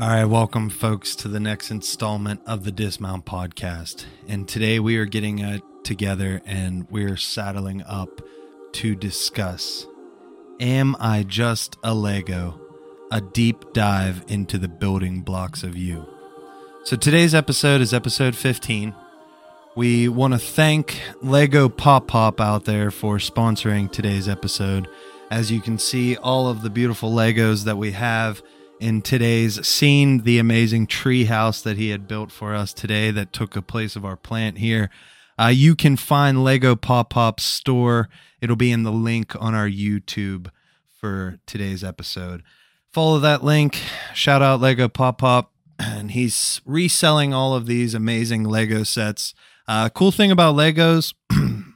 All right, welcome, folks, to the next installment of the Dismount Podcast. And today we are getting uh, together and we're saddling up to discuss Am I Just a Lego? A deep dive into the building blocks of you. So today's episode is episode 15. We want to thank Lego Pop Pop out there for sponsoring today's episode. As you can see, all of the beautiful Legos that we have in today's scene, the amazing tree house that he had built for us today that took a place of our plant here. Uh, you can find Lego Pop Pop's store. It'll be in the link on our YouTube for today's episode. Follow that link. Shout out Lego Pop Pop. And he's reselling all of these amazing Lego sets. Uh, cool thing about Legos,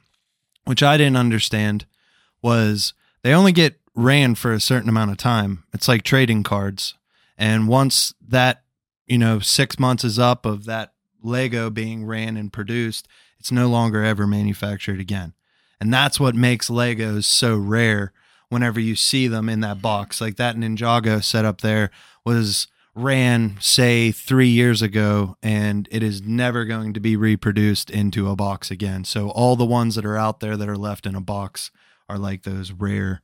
which I didn't understand, was they only get ran for a certain amount of time. It's like trading cards. And once that, you know, six months is up of that Lego being ran and produced, it's no longer ever manufactured again. And that's what makes Legos so rare whenever you see them in that box. Like that Ninjago set up there was ran, say, three years ago, and it is never going to be reproduced into a box again. So all the ones that are out there that are left in a box are like those rare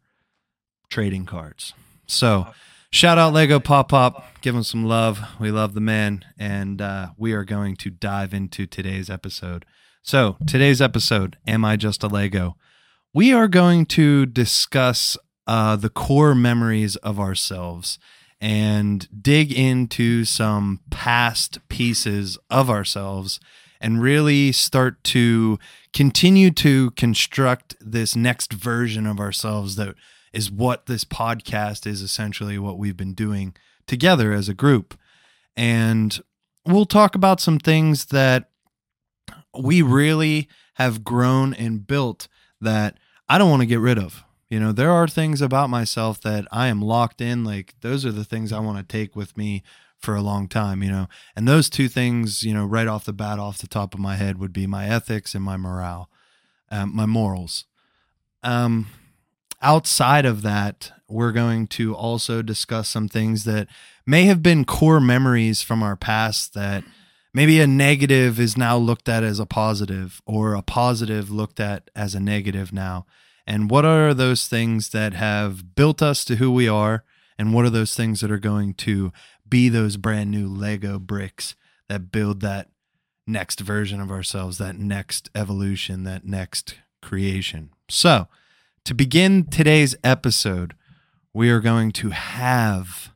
trading cards. So shout out Lego Pop Pop. Give him some love. We love the man. And uh, we are going to dive into today's episode. So today's episode, Am I Just a Lego? We are going to discuss uh, the core memories of ourselves and dig into some past pieces of ourselves and really start to continue to construct this next version of ourselves that is what this podcast is essentially what we've been doing together as a group. And we'll talk about some things that we really have grown and built that I don't want to get rid of. You know, there are things about myself that I am locked in. Like, those are the things I want to take with me for a long time, you know. And those two things, you know, right off the bat, off the top of my head, would be my ethics and my morale, um, my morals. Um, outside of that, we're going to also discuss some things that may have been core memories from our past that maybe a negative is now looked at as a positive or a positive looked at as a negative now. And what are those things that have built us to who we are? And what are those things that are going to be those brand new Lego bricks that build that next version of ourselves, that next evolution, that next creation? So, to begin today's episode, we are going to have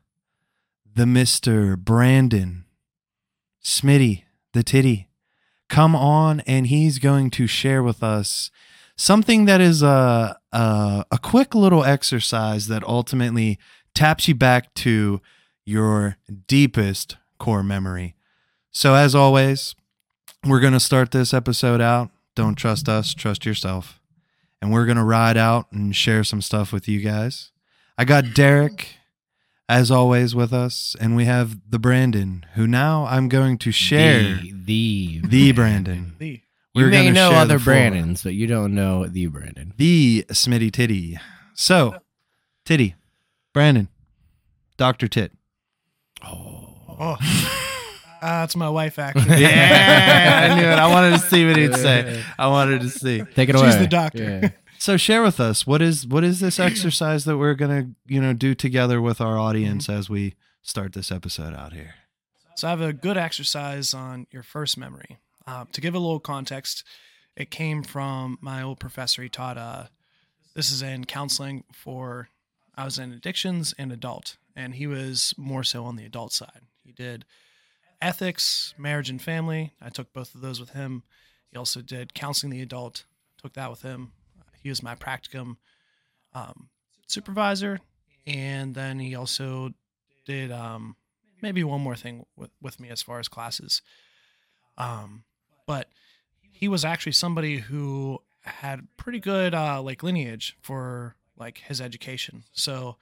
the Mr. Brandon Smitty, the titty, come on and he's going to share with us something that is a, a, a quick little exercise that ultimately taps you back to your deepest core memory. So, as always, we're going to start this episode out. Don't trust us, trust yourself. And we're going to ride out and share some stuff with you guys. I got Derek, as always, with us. And we have the Brandon, who now I'm going to share. The, the, the Brandon. The. You We're may know other. Brandons, but you don't know the Brandon. The Smitty Titty. So, Titty, Brandon, Dr. Tit. Oh, Ah, that's my wife. Actually, Yeah, I knew it. I wanted to see what he'd say. I wanted to see. Take it away. She's the doctor. Yeah. So share with us what is what is this exercise that we're gonna you know do together with our audience as we start this episode out here. So I have a good exercise on your first memory. Uh, to give a little context, it came from my old professor. He taught. Uh, this is in counseling for. I was in addictions and adult, and he was more so on the adult side. He did ethics, marriage, and family. I took both of those with him. He also did counseling the adult. Took that with him. He was my practicum um, supervisor, and then he also did um, maybe one more thing with, with me as far as classes. Um, but he was actually somebody who had pretty good uh, like lineage for like his education. So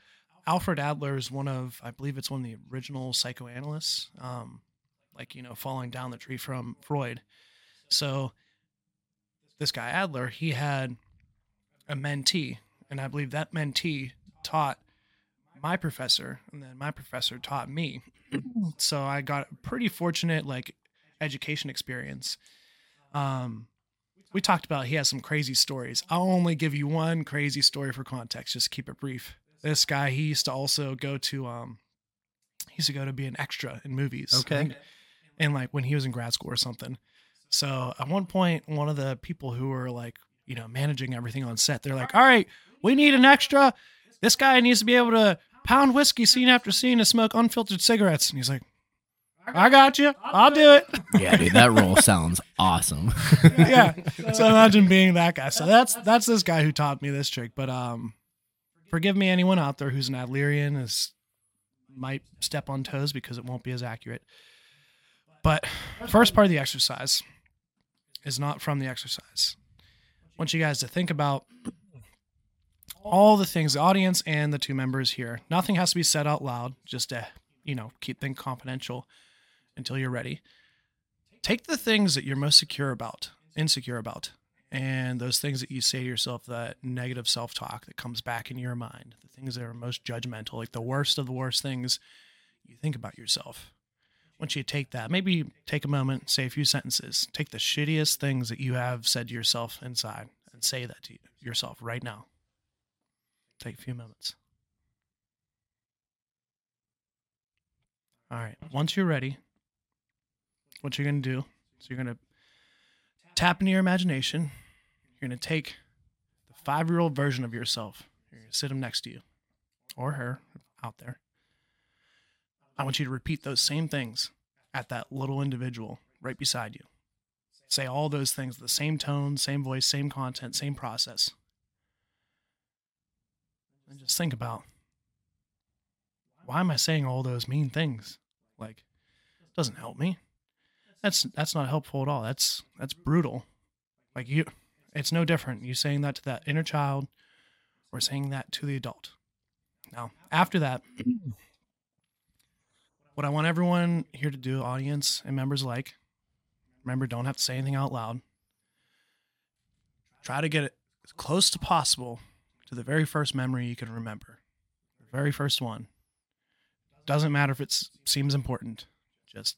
Alfred Adler is one of, I believe it's one of the original psychoanalysts, um, like you know, falling down the tree from Freud. So this guy Adler, he had a mentee, and I believe that mentee taught my professor, and then my professor taught me. so I got a pretty fortunate like education experience. Um, we talked about he has some crazy stories. I'll only give you one crazy story for context. Just keep it brief. This guy, he used to also go to um, he used to go to be an extra in movies. Okay. And, and like when he was in grad school or something. So at one point, one of the people who were like, you know, managing everything on set, they're like, all right, we need an extra. This guy needs to be able to pound whiskey scene after scene and smoke unfiltered cigarettes. And he's like, I got you. I'll do it. Yeah, dude, that role sounds awesome. yeah. So imagine being that guy. So that's that's this guy who taught me this trick. But um, forgive me, anyone out there who's an Adlerian is might step on toes because it won't be as accurate. But first part of the exercise is not from the exercise. I want you guys to think about all the things, the audience and the two members here. Nothing has to be said out loud, just to, you know, keep things confidential until you're ready. Take the things that you're most secure about, insecure about, and those things that you say to yourself, that negative self talk that comes back in your mind, the things that are most judgmental, like the worst of the worst things you think about yourself. Once you take that, maybe take a moment, say a few sentences, take the shittiest things that you have said to yourself inside and say that to yourself right now. Take a few moments. All right. Once you're ready, what you're going to do is you're going to tap into your imagination. You're going to take the five year old version of yourself. You're going to sit him next to you or her out there. I want you to repeat those same things at that little individual right beside you. Say all those things, the same tone, same voice, same content, same process. And just think about why am I saying all those mean things? Like, it doesn't help me. That's that's not helpful at all. That's that's brutal. Like you it's no different. You saying that to that inner child or saying that to the adult. Now, after that, what I want everyone here to do, audience and members alike, remember, don't have to say anything out loud. Try to get it as close to possible to the very first memory you can remember. The very first one. Doesn't matter if it seems important. Just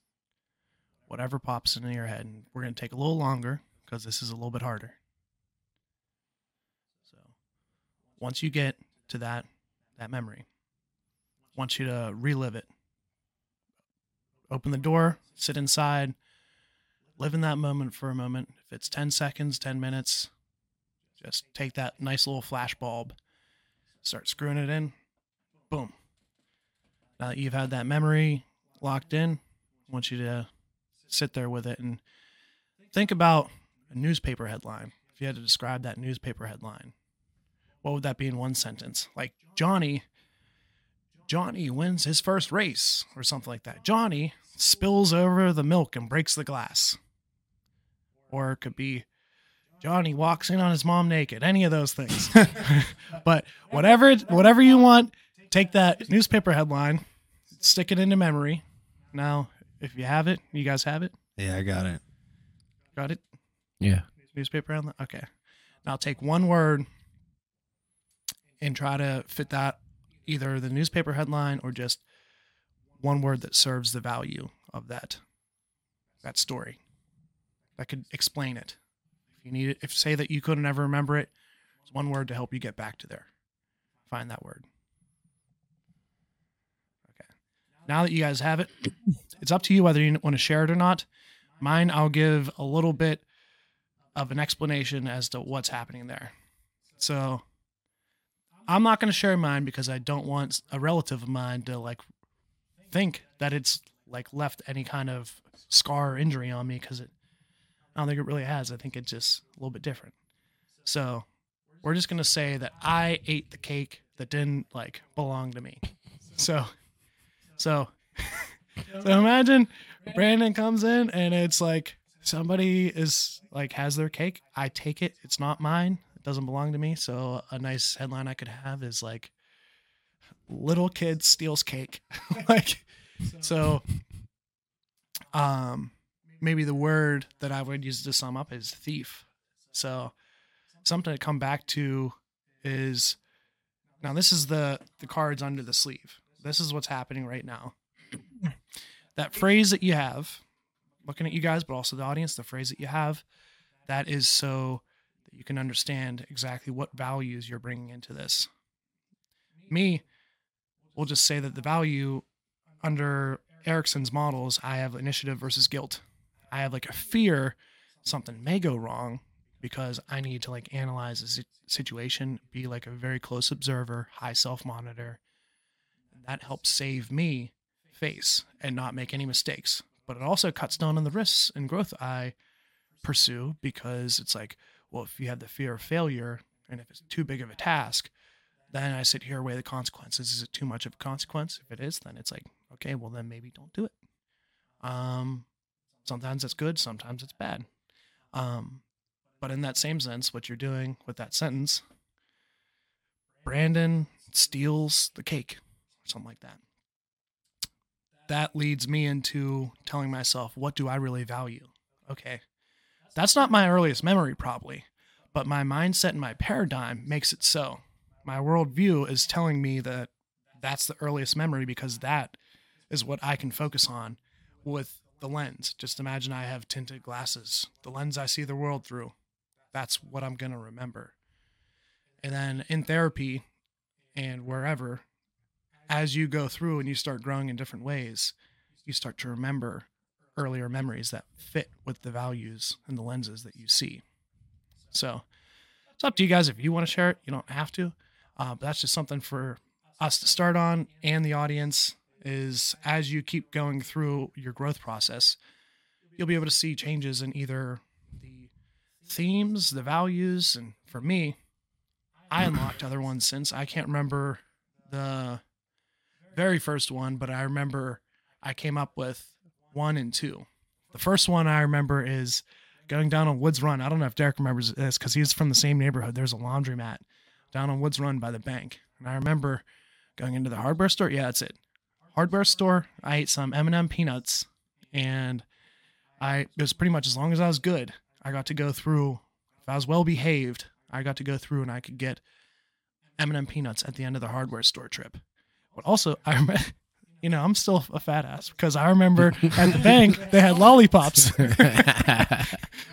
whatever pops into your head. And we're going to take a little longer because this is a little bit harder. So once you get to that that memory, I want you to relive it. Open the door, sit inside, live in that moment for a moment. If it's 10 seconds, 10 minutes, just take that nice little flash bulb, start screwing it in. Boom. Now that you've had that memory locked in, I want you to sit there with it and think about a newspaper headline. If you had to describe that newspaper headline, what would that be in one sentence? Like Johnny Johnny wins his first race or something like that. Johnny spills over the milk and breaks the glass. Or it could be Johnny walks in on his mom naked. Any of those things. but whatever whatever you want, take that newspaper headline, stick it into memory. Now, if you have it, you guys have it? Yeah, I got it. Got it? Yeah. Newspaper headline? Okay. Now take one word and try to fit that either the newspaper headline or just one word that serves the value of that that story. That could explain it. If you need it if say that you couldn't ever remember it it's one word to help you get back to there. Find that word. Okay. Now that you guys have it it's up to you whether you want to share it or not. Mine i'll give a little bit of an explanation as to what's happening there. So I'm not going to share mine because I don't want a relative of mine to like think that it's like left any kind of scar or injury on me because it I don't think it really has. I think it's just a little bit different. So we're just gonna say that I ate the cake that didn't like belong to me. So so so imagine Brandon comes in and it's like somebody is like has their cake. I take it. It's not mine doesn't belong to me. So a nice headline I could have is like little kid steals cake. like so um maybe the word that I would use to sum up is thief. So something to come back to is Now this is the the cards under the sleeve. This is what's happening right now. that phrase that you have, looking at you guys, but also the audience, the phrase that you have, that is so you can understand exactly what values you're bringing into this. Me, we'll just say that the value under Erikson's models, I have initiative versus guilt. I have like a fear something may go wrong because I need to like analyze the situation, be like a very close observer, high self monitor. That helps save me face and not make any mistakes. But it also cuts down on the risks and growth I pursue because it's like, well, if you have the fear of failure and if it's too big of a task, then I sit here weigh the consequences. Is it too much of a consequence? If it is, then it's like, okay, well then maybe don't do it. Um, sometimes it's good, sometimes it's bad. Um, but in that same sense, what you're doing with that sentence, Brandon steals the cake, or something like that. That leads me into telling myself, what do I really value? Okay, that's not my earliest memory, probably, but my mindset and my paradigm makes it so. My worldview is telling me that that's the earliest memory because that is what I can focus on with the lens. Just imagine I have tinted glasses, the lens I see the world through. That's what I'm going to remember. And then in therapy and wherever, as you go through and you start growing in different ways, you start to remember earlier memories that fit with the values and the lenses that you see. So it's up to you guys if you want to share it. You don't have to. Uh, but that's just something for us to start on and the audience is as you keep going through your growth process, you'll be able to see changes in either the themes, the values, and for me, I unlocked other ones since I can't remember the very first one, but I remember I came up with one and two. The first one I remember is going down on Woods Run. I don't know if Derek remembers this because he's from the same neighborhood. There's a laundromat down on Woods Run by the bank, and I remember going into the hardware store. Yeah, that's it. Hardware store. I ate some M&M peanuts, and I it was pretty much as long as I was good. I got to go through. If I was well behaved, I got to go through and I could get M&M peanuts at the end of the hardware store trip. But also, I remember, you know, I'm still a fat ass because I remember at the bank they had lollipops.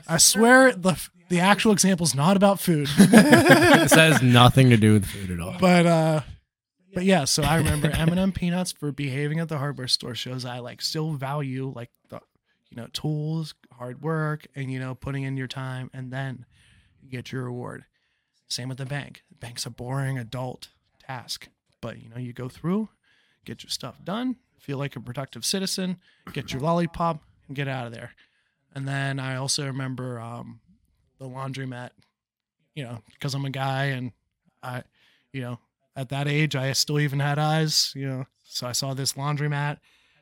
I swear the the actual example is not about food, this has nothing to do with food at all. but uh, but yeah. So I remember M&M peanuts for behaving at the hardware store shows I like still value like the you know tools, hard work, and you know putting in your time, and then you get your reward. Same with the bank. The bank's a boring adult task, but you know you go through, get your stuff done, feel like a productive citizen, get your lollipop, and get out of there. And then I also remember um, the laundromat, you know, because I'm a guy and I, you know, at that age I still even had eyes, you know. So I saw this laundromat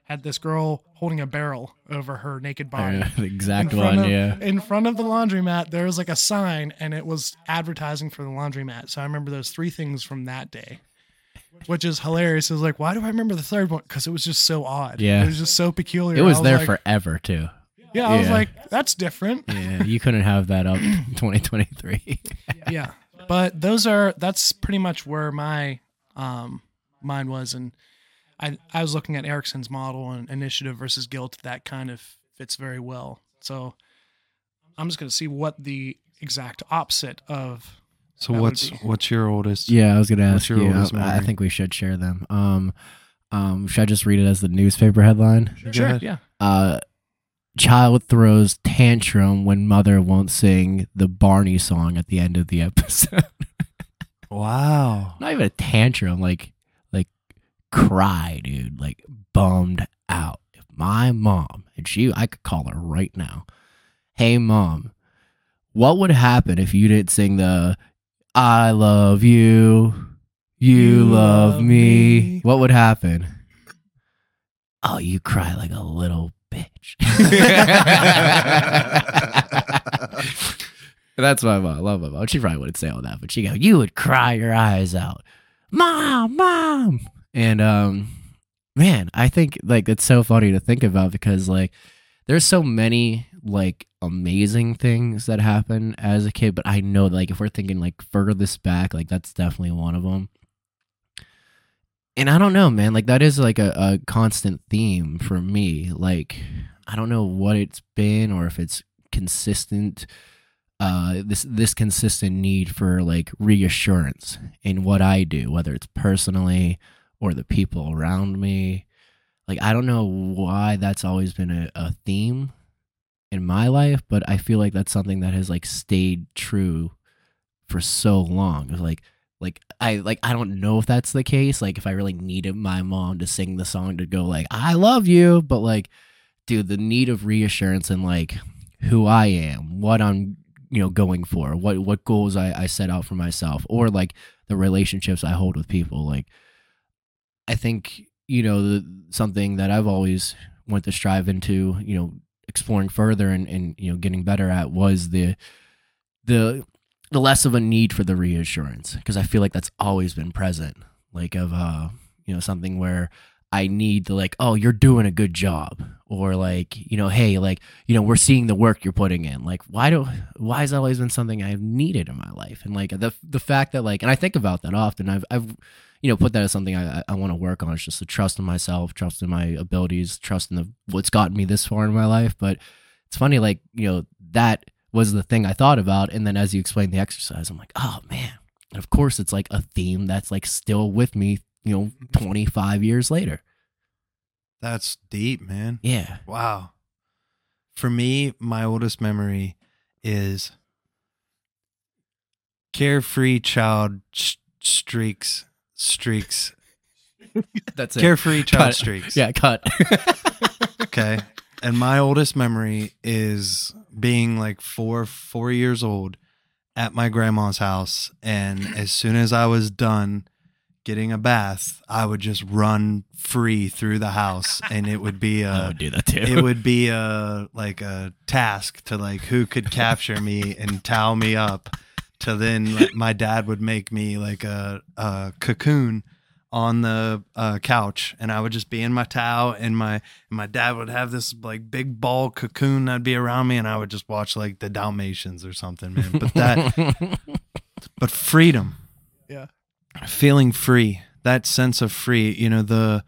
had this girl holding a barrel over her naked body Yeah, the exact one, of, yeah. In front of the laundromat, there was like a sign, and it was advertising for the laundromat. So I remember those three things from that day, which is hilarious. It was like, why do I remember the third one? Because it was just so odd. Yeah. it was just so peculiar. It was I there like- forever too. Yeah, I was like, that's different. Yeah, you couldn't have that up 2023. yeah, but those are that's pretty much where my um mine was, and I I was looking at Erikson's model and initiative versus guilt. That kind of fits very well. So I'm just gonna see what the exact opposite of So That what's be- what's your oldest? Yeah, I was gonna ask you. oldest I, I think we should share them. Um, um, should I just read it as the newspaper headline? Go sure, yeah. Uh, child throws tantrum when mother won't sing the Barney song at the end of the episode. Wow. Not even a tantrum, like like cry, dude, like bummed out. If my mom and she, I could call her right now. Hey, mom, what would happen if you didn't sing the "I love you"? You, You love, love me. me. What would happen? Oh, you cry like a little bitch. That's my mom. I love my mom. She probably wouldn't say all that, but she go, "You would cry your eyes out, mom, mom." And um, man, I think like it's so funny to think about because like there's so many like amazing things that happen as a kid, but I know like if we're thinking like furthest back, like that's definitely one of them. and I don't know, man. Like that is like a, a constant theme for me. Like I don't know what it's been or if it's consistent. Uh, this this consistent need for like reassurance in what I do, whether it's personally or the people around me. Like I don't know why that's always been a, a theme in my life, but I feel like that's something that has like stayed true for so long. Like like I like I don't know if that's the case. Like if I really needed my mom to sing the song to go like I love you, but like dude, the need of reassurance and like who I am, what I'm you know going for, what what goals I, I set out for myself, or like the relationships I hold with people. Like I think you know the, something that I've always wanted to strive into, you know, exploring further and and you know getting better at was the the the less of a need for the reassurance because I feel like that's always been present. Like of uh, you know, something where I need to like, oh, you're doing a good job, or like, you know, hey, like, you know, we're seeing the work you're putting in. Like, why do why has that always been something I've needed in my life? And like the the fact that like, and I think about that often. I've I've you know put that as something I I want to work on. It's just to trust in myself, trust in my abilities, trust in the what's gotten me this far in my life. But it's funny, like you know that was the thing I thought about. And then as you explained the exercise, I'm like, oh man. And of course, it's like a theme that's like still with me, you know, 25 years later. That's deep, man. Yeah. Wow. For me, my oldest memory is carefree child sh- streaks, streaks, That's it. carefree child Cut. streaks. Yeah, cut. Okay. And my oldest memory is being like four, four years old at my grandma's house. And as soon as I was done getting a bath, I would just run free through the house. And it would be I a, would do that too. it would be a, like a task to like who could capture me and towel me up to then like, my dad would make me like a, a cocoon on the uh, couch and I would just be in my towel and my and my dad would have this like big ball cocoon that'd be around me and I would just watch like the Dalmatians or something, man. But that but freedom. Yeah. Feeling free. That sense of free, you know, the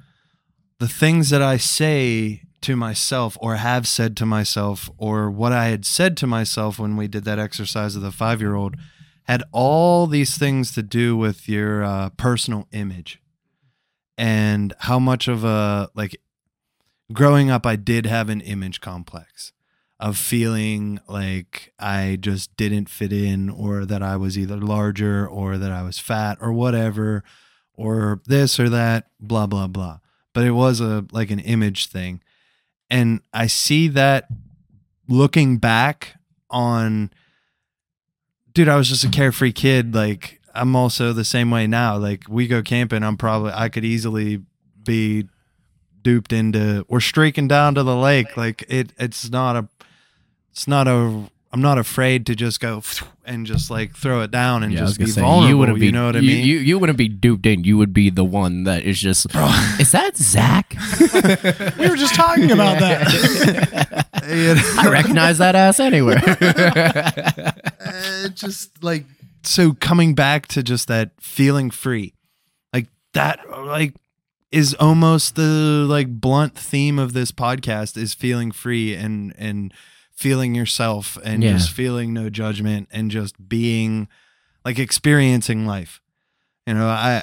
the things that I say to myself or have said to myself or what I had said to myself when we did that exercise of the 5-year-old had all these things to do with your uh, personal image and how much of a like growing up I did have an image complex of feeling like I just didn't fit in or that I was either larger or that I was fat or whatever or this or that blah blah blah. But it was a like an image thing. And I see that looking back on dude I was just a carefree kid like I'm also the same way now. Like we go camping I'm probably I could easily be duped into or streaking down to the lake. Like it it's not a it's not a I'm not afraid to just go and just like throw it down and Yeah, just be say, vulnerable. You, wouldn't be, you know what I mean? You, you wouldn't be duped in. You would be the one that is just, is that Zach? We were just talking about that. I recognize that ass anywhere. Uh, just like so coming back to just that feeling free like that like is almost the like blunt theme of this podcast is feeling free and and feeling yourself and Yeah. just feeling no judgment and just being like experiencing life you know i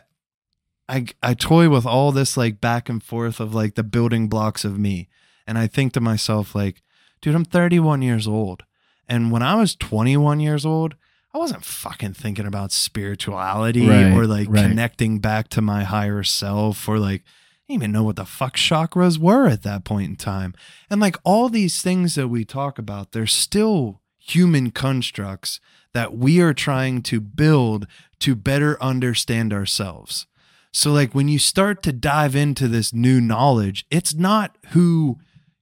i i toy with all this like back and forth of like the building blocks of me and i think to myself like dude i'm 31 years old and when I was 21 years old, I wasn't fucking thinking about spirituality Right, or like right. connecting back to my higher self or like I didn't even know what the fuck chakras were at that point in time. And like all these things that we talk about, they're still human constructs that we are trying to build to better understand ourselves. So like when you start to dive into this new knowledge, it's not who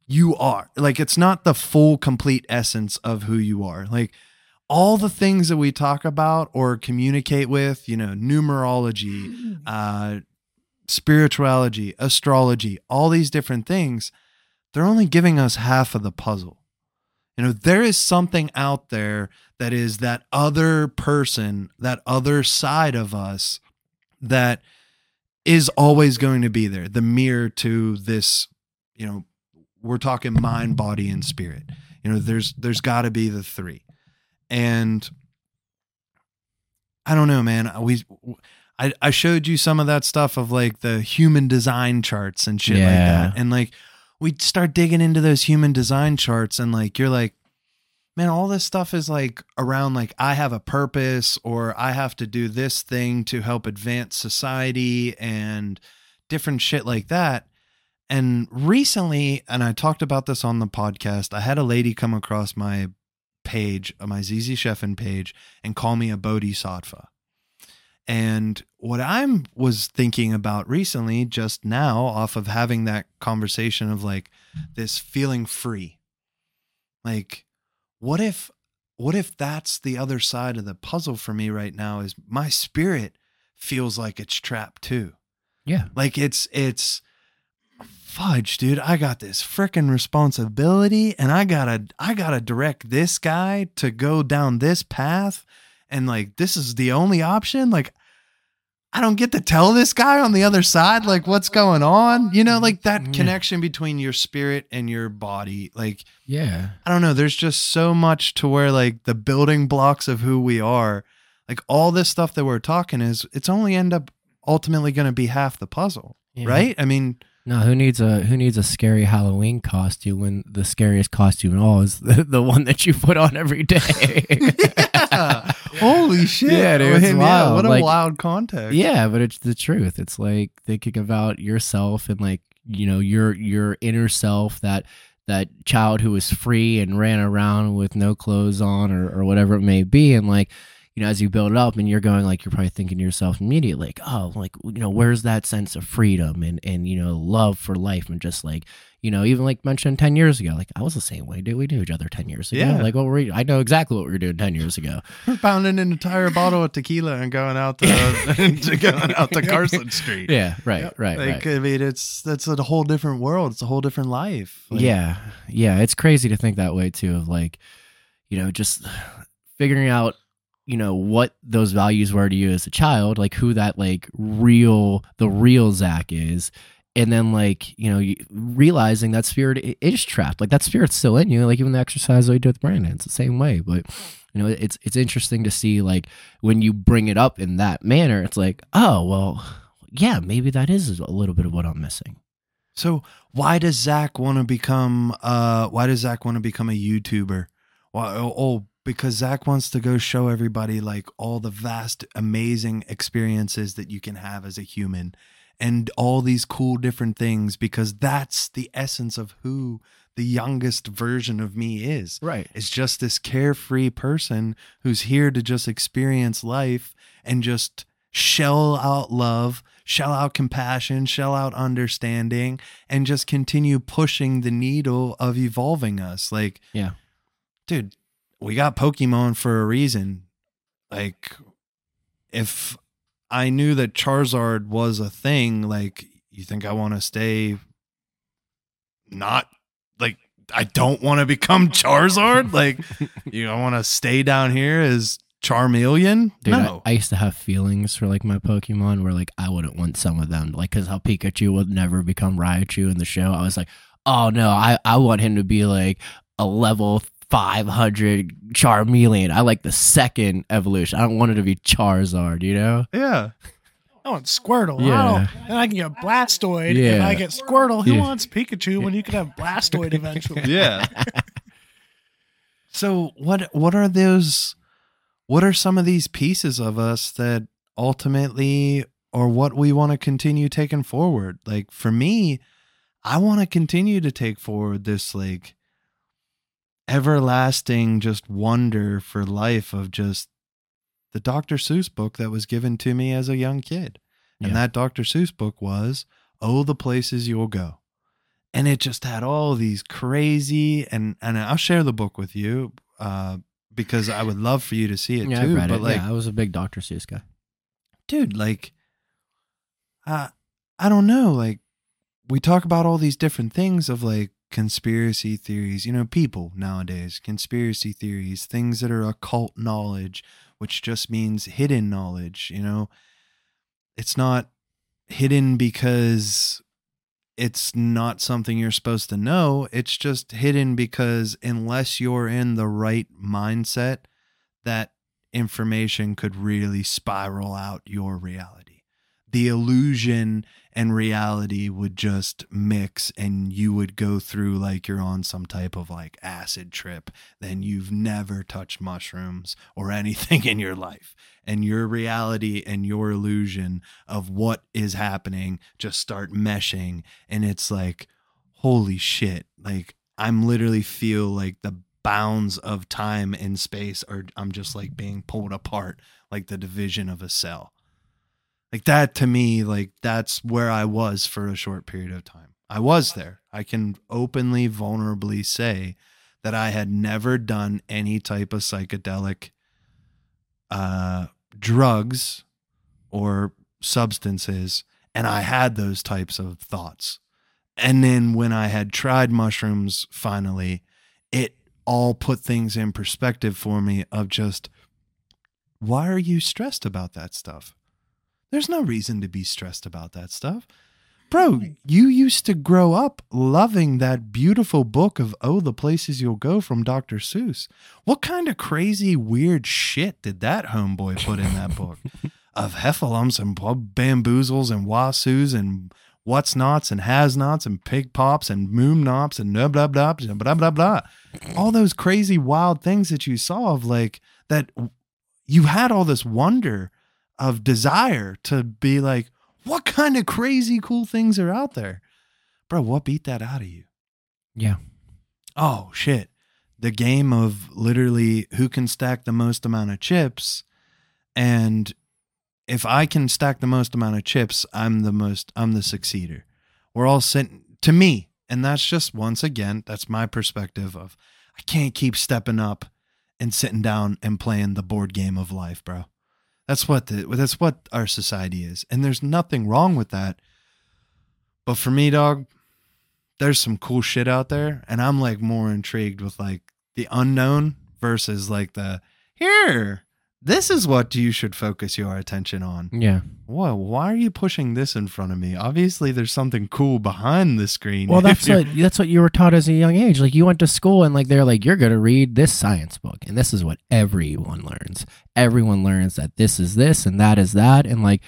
you are. Like it's not the full complete essence of who you are. Like all the things that we talk about or communicate with, you know, numerology, uh spirituality, astrology, all these different things, they're only giving us half of the puzzle. You know, there is something out there that is that other person, that other side of us that is always going to be there. The mirror to this, you know, we're talking mind, body, and spirit. You know, there's there's got to be the three, and I don't know, man. We I I showed you some of that stuff of like the human design charts and shit like that, and like we start digging into those human design charts, and like you're like, man, all this stuff is like around like I have a purpose or I have to do this thing to help advance society and different shit like that. And recently, and I talked about this on the podcast, I had a lady come across my page, my ZZ Sheffin page, and call me a bodhisattva. And what I'm was thinking about recently, just now, off of having that conversation of like this feeling free. Like, what if what if that's the other side of the puzzle for me right now is my spirit feels like it's trapped too. Yeah. Like it's it's fudge, dude. I got this freaking responsibility and I gotta I gotta direct this guy to go down this path. And like this is the only option. Like I don't get to tell this guy on the other side like what's going on. You know, like that Yeah. connection between your spirit and your body. Like Yeah. I don't know. There's just so much to where like the building blocks of who we are, like all this stuff that we're talking is it's only end up ultimately going to be half the puzzle, Yeah. right? I mean, No, who needs a who needs a scary Halloween costume when the scariest costume of all is the, the one that you put on every day? yeah. holy shit! Yeah, dude, I it's mean, wild. what a Like- wild context. Yeah, but it's the truth. It's like thinking about yourself and like you know your your inner self that that child who was free and ran around with no clothes on or or whatever it may be, and like you know as you build it up and you're going like you're probably thinking to yourself immediately like oh like you know where's that sense of freedom and and you know love for life and just like you know even like mentioned 10 years ago like i was the same way dude we knew each other 10 years ago Yeah. like what were we i know exactly what we were doing 10 years ago We're pounding an entire bottle of tequila and going out to, to going out to Carson Street. yeah right Yep. right Like right I mean, it's that's a whole different world. It's a whole different life. Like, yeah yeah it's crazy to think that way too of like you know just figuring out you know what those values were to you as a child like who that like real the real zach is and then like you know realizing that spirit is trapped like that spirit's still in you like even the exercise that we do with brandon it's the same way but you know it's it's interesting to see like when you bring it up in that manner it's like oh well yeah maybe that is a little bit of what i'm missing So why does Zach want to become? Uh, why does Zach want to become a YouTuber? Why? Oh, oh, because Zach wants to go show everybody like all the vast, amazing experiences that you can have as a human, and all these cool different things. Because that's the essence of who the youngest version of me is. right It's just this carefree person who's here to just experience life and just shell out love, shell out compassion, shell out understanding, and just continue pushing the needle of evolving us. Like, Yeah. dude, we got Pokemon for a reason. Like, if I knew that Charizard was a thing, like, you think I want to stay not like I don't want to become Charizard? Like, you know, I want to stay down here as Charmeleon? Dude, I- no. I, used to have feelings for like my Pokemon where like I wouldn't want some of them, like because how Pikachu would never become Raichu in the show. I was like, oh no, I I want him to be like a level five hundred Charmeleon. I like the second evolution. I don't want it to be Charizard. You know? yeah. I want Squirtle. Yeah. Yeah. And I can get Blastoise. If Yeah. I get Squirtle, who Yeah. wants Pikachu when you can have Blastoise eventually? Yeah. so what what are those what are some of these pieces of us that ultimately or what we want to continue taking forward? Like for me, I want to continue to take forward this like everlasting just wonder for life of just the Dr. Seuss book that was given to me as a young kid. And Yeah. that Dr. Seuss book was Oh, the Places You'll Go. And it just had all these crazy and and I'll share the book with you uh because I would love for you to see it yeah, too. but it. like yeah, I was a big Doctor Seuss guy. dude, like, uh, I don't know. Like, we talk about all these different things of like conspiracy theories, you know, people nowadays, conspiracy theories, things that are occult knowledge, which just means hidden knowledge, you know. It's not hidden because it's not something you're supposed to know. It's just hidden because unless you're in the right mindset, that information could really spiral out your reality. The illusion and reality would just mix and you would go through like you're on some type of like acid trip then you've never touched mushrooms or anything in your life. And your reality and your illusion of what is happening just start meshing and it's like holy shit like i'm literally feel like the bounds of time and space are i'm just like being pulled apart like the division of a cell like that to me like that's where i was for a short period of time. I was there. I can openly vulnerably say that i had never done any type of psychedelic uh drugs or substances and i had those types of thoughts. And then when i had tried mushrooms finally it all put things in perspective for me of just why are you stressed about that stuff there's no reason to be stressed about that stuff. Bro, you used to grow up loving that beautiful book of Oh, the Places You'll Go from Dr. Seuss. What kind of crazy, weird shit did that homeboy put in that book? of heffalumps and bamboozles and wasoos and what's nots and has nots and pig pops and moom nops and blah blah blah blah blah blah blah. All those crazy wild things that you saw of like that you had all this wonder of desire to be like, what kind of crazy cool things are out there? Bro, what beat that out of you? Yeah. Oh, shit. The game of literally who can stack the most amount of chips. And if I can stack the most amount of chips, I'm the most, I'm the succeeder. We're all sitting, to me, and that's just once again, that's my perspective of I can't keep stepping up and sitting down and playing the board game of life, bro. That's what the that's what our society is. And there's nothing wrong with that. But for me, dog, there's some cool shit out there and I'm like more intrigued with like the unknown versus like the here this is what you should focus your attention on. Yeah. Whoa, why are you pushing this in front of me? Obviously, there's something cool behind the screen. Well, that's what that's what you were taught as a young age. Like you went to school and like they're like you're going to read this science book and this is what everyone learns. Everyone learns that this is this and that is that and like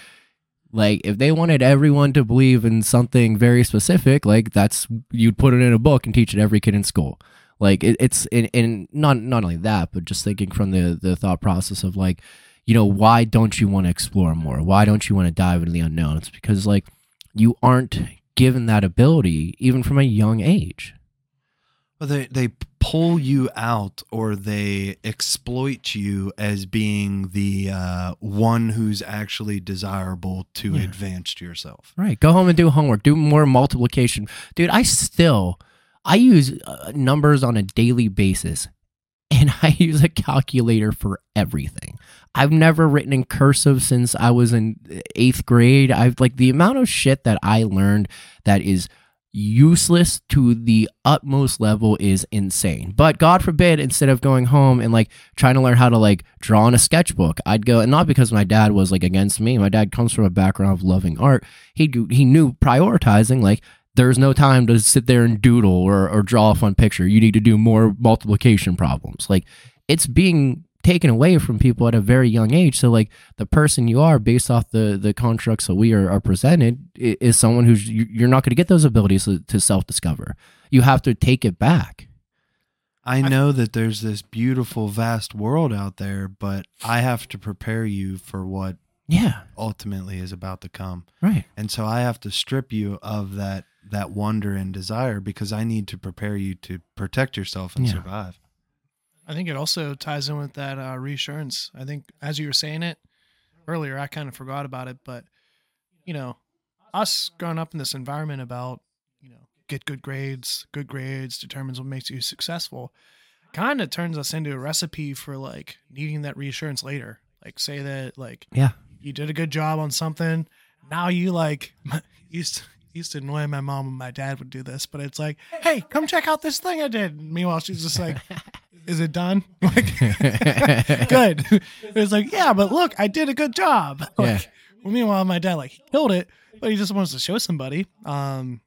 like if they wanted everyone to believe in something very specific, like that's you'd put it in a book and teach it every kid in school. Like it, it's in, in not not only that, but just thinking from the the thought process of like, you know, why don't you want to explore more? Why don't you want to dive into the unknown? It's because like you aren't given that ability even from a young age. Well, they they pull you out or they exploit you as being the uh, one who's actually desirable to Yeah. advance yourself. Right. Go home and do homework. Do more multiplication. Dude, I still I use uh, numbers on a daily basis and I use a calculator for everything. I've never written in cursive since I was in 8th grade. I've like the amount of shit that I learned that is useless to the utmost level is insane. But God forbid, instead of going home and like trying to learn how to like draw in a sketchbook, I'd go and not because my dad was like against me. My dad comes from a background of loving art. He he knew prioritizing like there's no time to sit there and doodle or, or draw a fun picture. You need to do more multiplication problems. Like it's being taken away from people at a very young age. So like the person you are based off the the constructs that we are, are presented is someone who's you- you're not going to get those abilities to, to self discover. You have to take it back. I know that there's this beautiful, vast world out there, but I have to prepare you for what Yeah. ultimately is about to come. Right. And so I have to strip you of that that wonder and desire because I need to prepare you to protect yourself and Yeah. survive. I think it also ties in with that uh, reassurance. I think as you were saying it earlier, I kind of forgot about it, but you know, us growing up in this environment about you know get good grades, good grades determines what makes you successful, kind of turns us into a recipe for like needing that reassurance later. Like say that like Yeah. you did a good job on something, now you like used to, used to annoy my mom and my dad would do this, but it's like, hey, come check out this thing I did. Meanwhile, she's just like, is it done? Like, good. It's like, yeah, but look, I did a good job. Like, Yeah. meanwhile, my dad like killed it, but he just wants to show somebody. Um,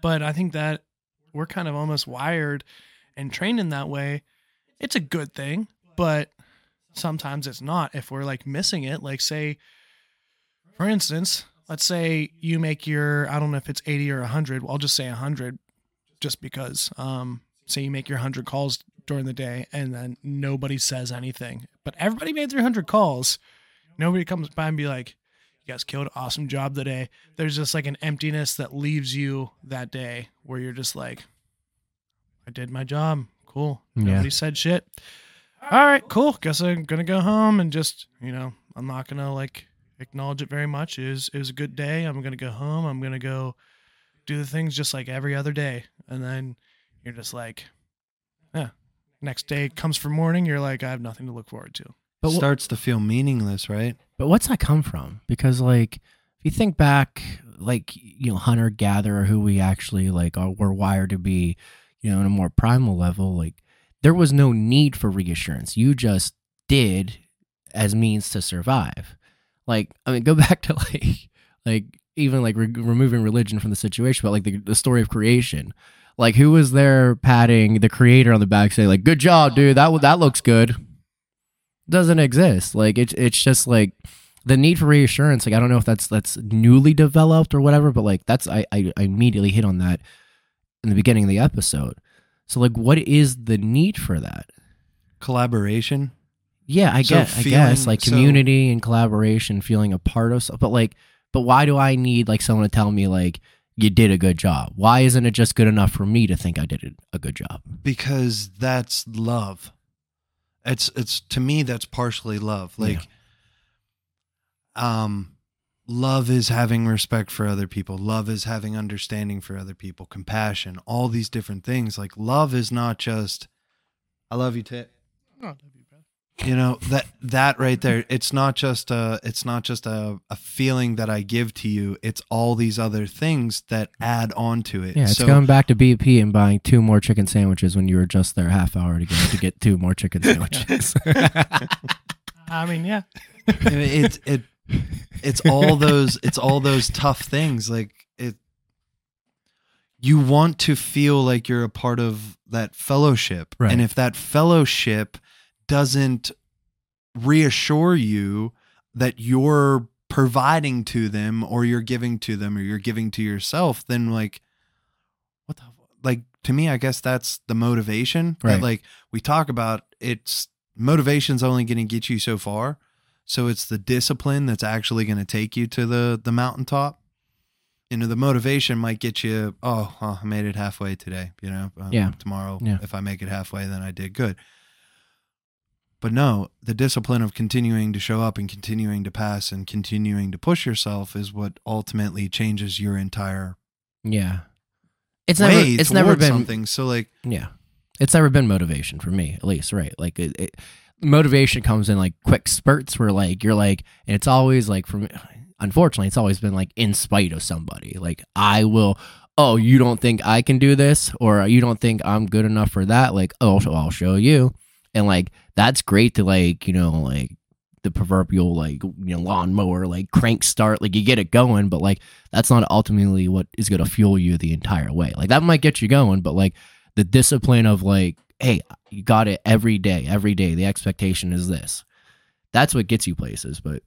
but I think that we're kind of almost wired and trained in that way. It's a good thing, but sometimes it's not. If we're like missing it, like say, for instance, let's say you make your I don't know if it's eighty or hundred. Well, I'll just say hundred, just because. Um, say you make your hundred calls during the day, and then nobody says anything, but everybody made their hundred calls. Nobody comes by and be like, "You guys killed, awesome job today." There's just like an emptiness that leaves you that day, where you're just like, "I did my job, cool." Yeah. Nobody said shit. All right, cool. Guess I'm gonna go home and just, you know, I'm not gonna like acknowledge it very much. It was it was a good day. I'm gonna go home. I'm gonna go do the things just like every other day. And then you're just like, yeah. Next day comes for morning. You're like, I have nothing to look forward to. But wh- starts to feel meaningless, right? But what's that come from? Because like if you think back, like you know, hunter gatherer, who we actually like are we're wired to be, you know, in a more primal level, like there was no need for reassurance. You just did as means to survive. Like I mean, go back to like like even like re- removing religion from the situation, but like the, the story of creation. Like who was there patting the creator on the back, saying like, "Good job, dude. That that looks good." Doesn't exist. Like it's it's just like the need for reassurance. Like I don't know if that's that's newly developed or whatever, but like that's I I, I immediately hit on that in the beginning of the episode. So like, what is the need for that? Collaboration. Yeah, I So guess I guess like so- community and collaboration, feeling a part of. so- But like, but why do I need like someone to tell me like you did a good job? Why isn't it just good enough for me to think I did a good job? because that's love. It's it's to me that's partially love. Like um love is having respect for other people. Love is having understanding for other people. Compassion. All these different things. Like love is not just i love you tit you know that that right there it's not just a it's not just a, a feeling that i give to you it's all these other things that add on to it Yeah, it's so going back to BP and buying two more chicken sandwiches when you were just there half hour ago to get two more chicken sandwiches. I mean, yeah. it it it's all those it's all those tough things like it you want to feel like you're a part of that fellowship Right. and if that fellowship doesn't reassure you that you're providing to them or you're giving to them or you're giving to yourself then like what the like to me i guess that's the motivation Right. that like we talk about it's motivation's only going to get you so far so it's the discipline that's actually going to take you to the the mountaintop you know the motivation might get you oh, oh i made it halfway today you know um, Yeah. tomorrow Yeah. if i make it halfway then i did good but no the discipline of continuing to show up and continuing to pass and continuing to push yourself is what ultimately changes your entire yeah, it's never it's never been something so like Yeah. It's never been motivation for me, at least, right? Like it, it motivation comes in like quick spurts where like you're like and it's always like for me unfortunately it's always been like in spite of somebody. Like I will oh, you don't think I can do this or you don't think I'm good enough for that? Like, oh, so I'll show you. And like that's great to like, you know, like the proverbial like you know lawnmower like crank start like you get it going but like that's not ultimately what is going to fuel you the entire way. Like that might get you going but like the discipline of like hey you got it every day every day. The expectation is this. That's what gets you places but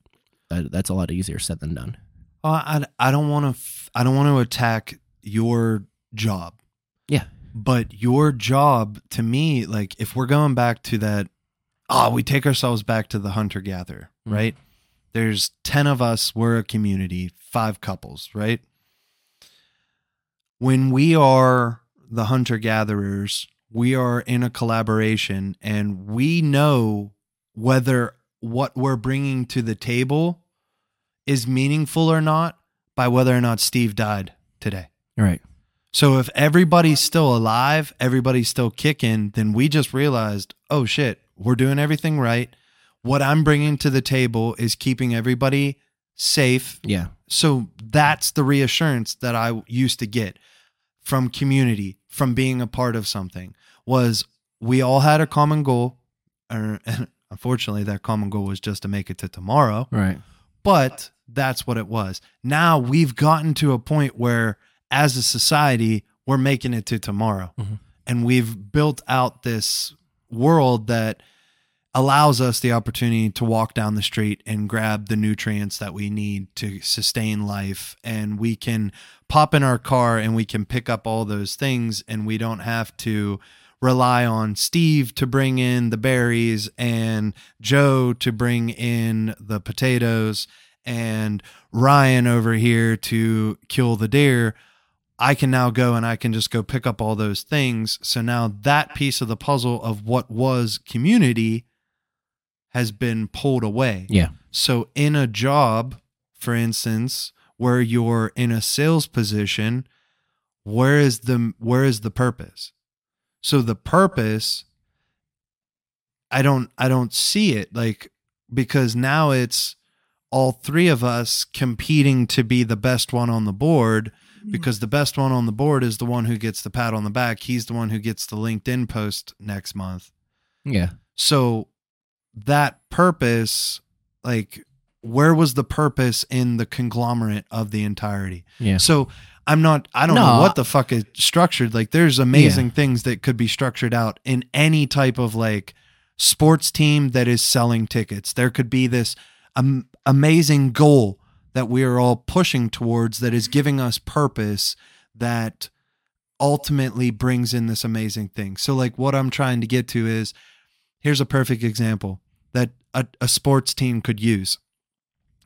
that, that's a lot easier said than done. Oh, I, I don't want to f- i don't want to attack your job. But your job to me like if we're going back to that oh we take ourselves back to the hunter gatherer Mhm. right there's 10 of us we're a community five couples right when we are the hunter gatherers we are in a collaboration and we know whether what we're bringing to the table is meaningful or not by whether or not Steve died today. all right So if everybody's still alive, everybody's still kicking, then we just realized, oh shit, we're doing everything right. What I'm bringing to the table is keeping everybody safe. yeah So that's the reassurance that I used to get from community, from being a part of something was we all had a common goal. Or, unfortunately, that common goal was just to make it to tomorrow Right. but that's what it was. Now we've gotten to a point where, as a society, we're making it to tomorrow. Mhm. And we've built out this world that allows us the opportunity to walk down the street and grab the nutrients that we need to sustain life. And we can pop in our car and we can pick up all those things, and we don't have to rely on Steve to bring in the berries and Joe to bring in the potatoes and Ryan over here to kill the deer. I can now go and I can just go pick up all those things. So now that piece of the puzzle of what was community has been pulled away. Yeah. So in a job, for instance, where you're in a sales position, where is the where is the purpose? So the purpose I don't I don't see it like because now it's all three of us competing to be the best one on the board mm-hmm. because the best one on the board is the one who gets the pat on the back. He's the one who gets the LinkedIn post next month. Yeah. So that purpose, like, where was the purpose in the conglomerate of the entirety? Yeah. So I'm not, I don't No, know what the fuck is structured. Like, there's amazing things that could be structured out in any type of like sports team that is selling tickets. There could be this um, amazing goal that we are all pushing towards that is giving us purpose that ultimately brings in this amazing thing. So, like, what I'm trying to get to is here's a perfect example that a, a sports team could use.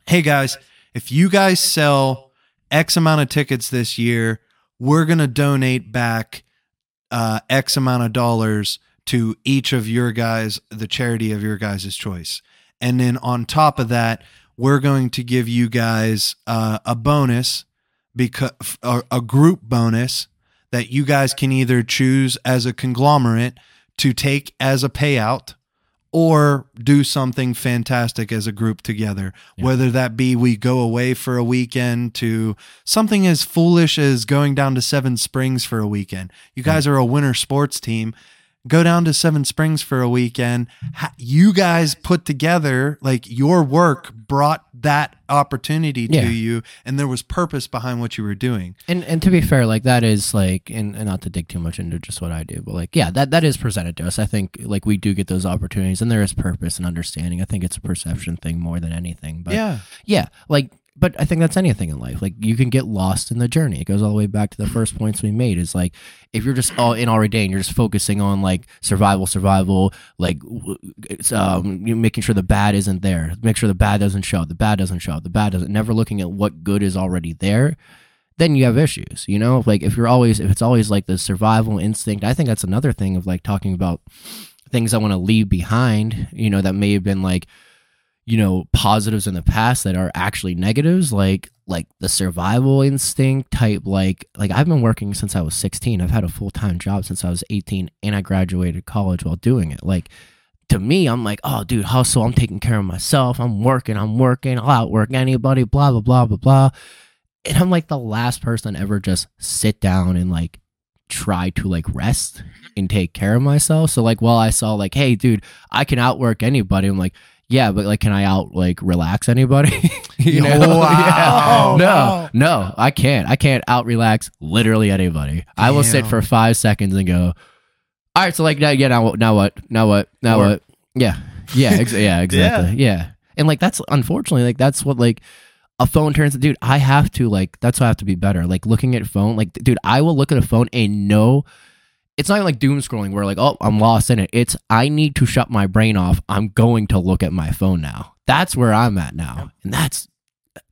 Hey, guys, if you guys sell X amount of tickets this year, we're going to donate back uh, X amount of dollars to each of your guys, the charity of your guys' choice. And then on top of that, we're going to give you guys uh, a bonus because a, a group bonus that you guys can either choose as a conglomerate to take as a payout or do something fantastic as a group together. Yeah. Whether that be we go away for a weekend to something as foolish as going down to Seven Springs for a weekend. You guys are a winter sports team. Go down to Seven Springs for a weekend. You guys put together, like your work brought that opportunity to Yeah. you, and there was purpose behind what you were doing. And and to be fair, like that is like, and, and not to dig too much into just what I do, but like, yeah, that that is presented to us. I think like we do get those opportunities, and there is purpose and understanding. I think it's a perception thing more than anything. But yeah. yeah, like, but I think that's anything in life. Like you can get lost in the journey. It goes all the way back to the first points we made. Is like if you're just all in already day and you're just focusing on like survival, survival, like it's, um, you making sure the bad isn't there, make sure the bad doesn't show, the bad doesn't show, the bad doesn't. Never looking at what good is already there. Then you have issues, you know. Like if you're always, if it's always like the survival instinct, I think that's another thing of like talking about things I want to leave behind. You know, that may have been like you know positives in the past that are actually negatives like like the survival instinct type like like I've been working since I was 16 I've had a full-time job since I was 18 and I graduated college while doing it. Like to me I'm like oh dude hustle. I'm taking care of myself. I'm working. I'm working. I'll outwork anybody blah blah blah blah blah. And I'm like the last person to ever just sit down and like try to like rest mm-hmm. and take care of myself. So like while I saw like hey dude I can outwork anybody I'm like yeah, but like, can I out like relax anybody? you know? Wow. Yeah. No, Wow. no, I can't. I can't out relax literally anybody. I will sit for five seconds and go. All right, so like now, yeah, now, now what? Now what? Now Or- what? Yeah, yeah, ex- yeah, exactly. yeah, and like that's unfortunately like that's what like a phone turns. Dude, I have to like that's why I have to be better. Like looking at phone, like dude, I will look at a phone and know it's not even like doom scrolling where like oh i'm lost in it. It's i need to shut my brain off. I'm going to look at my phone now. That's where i'm at now. And that's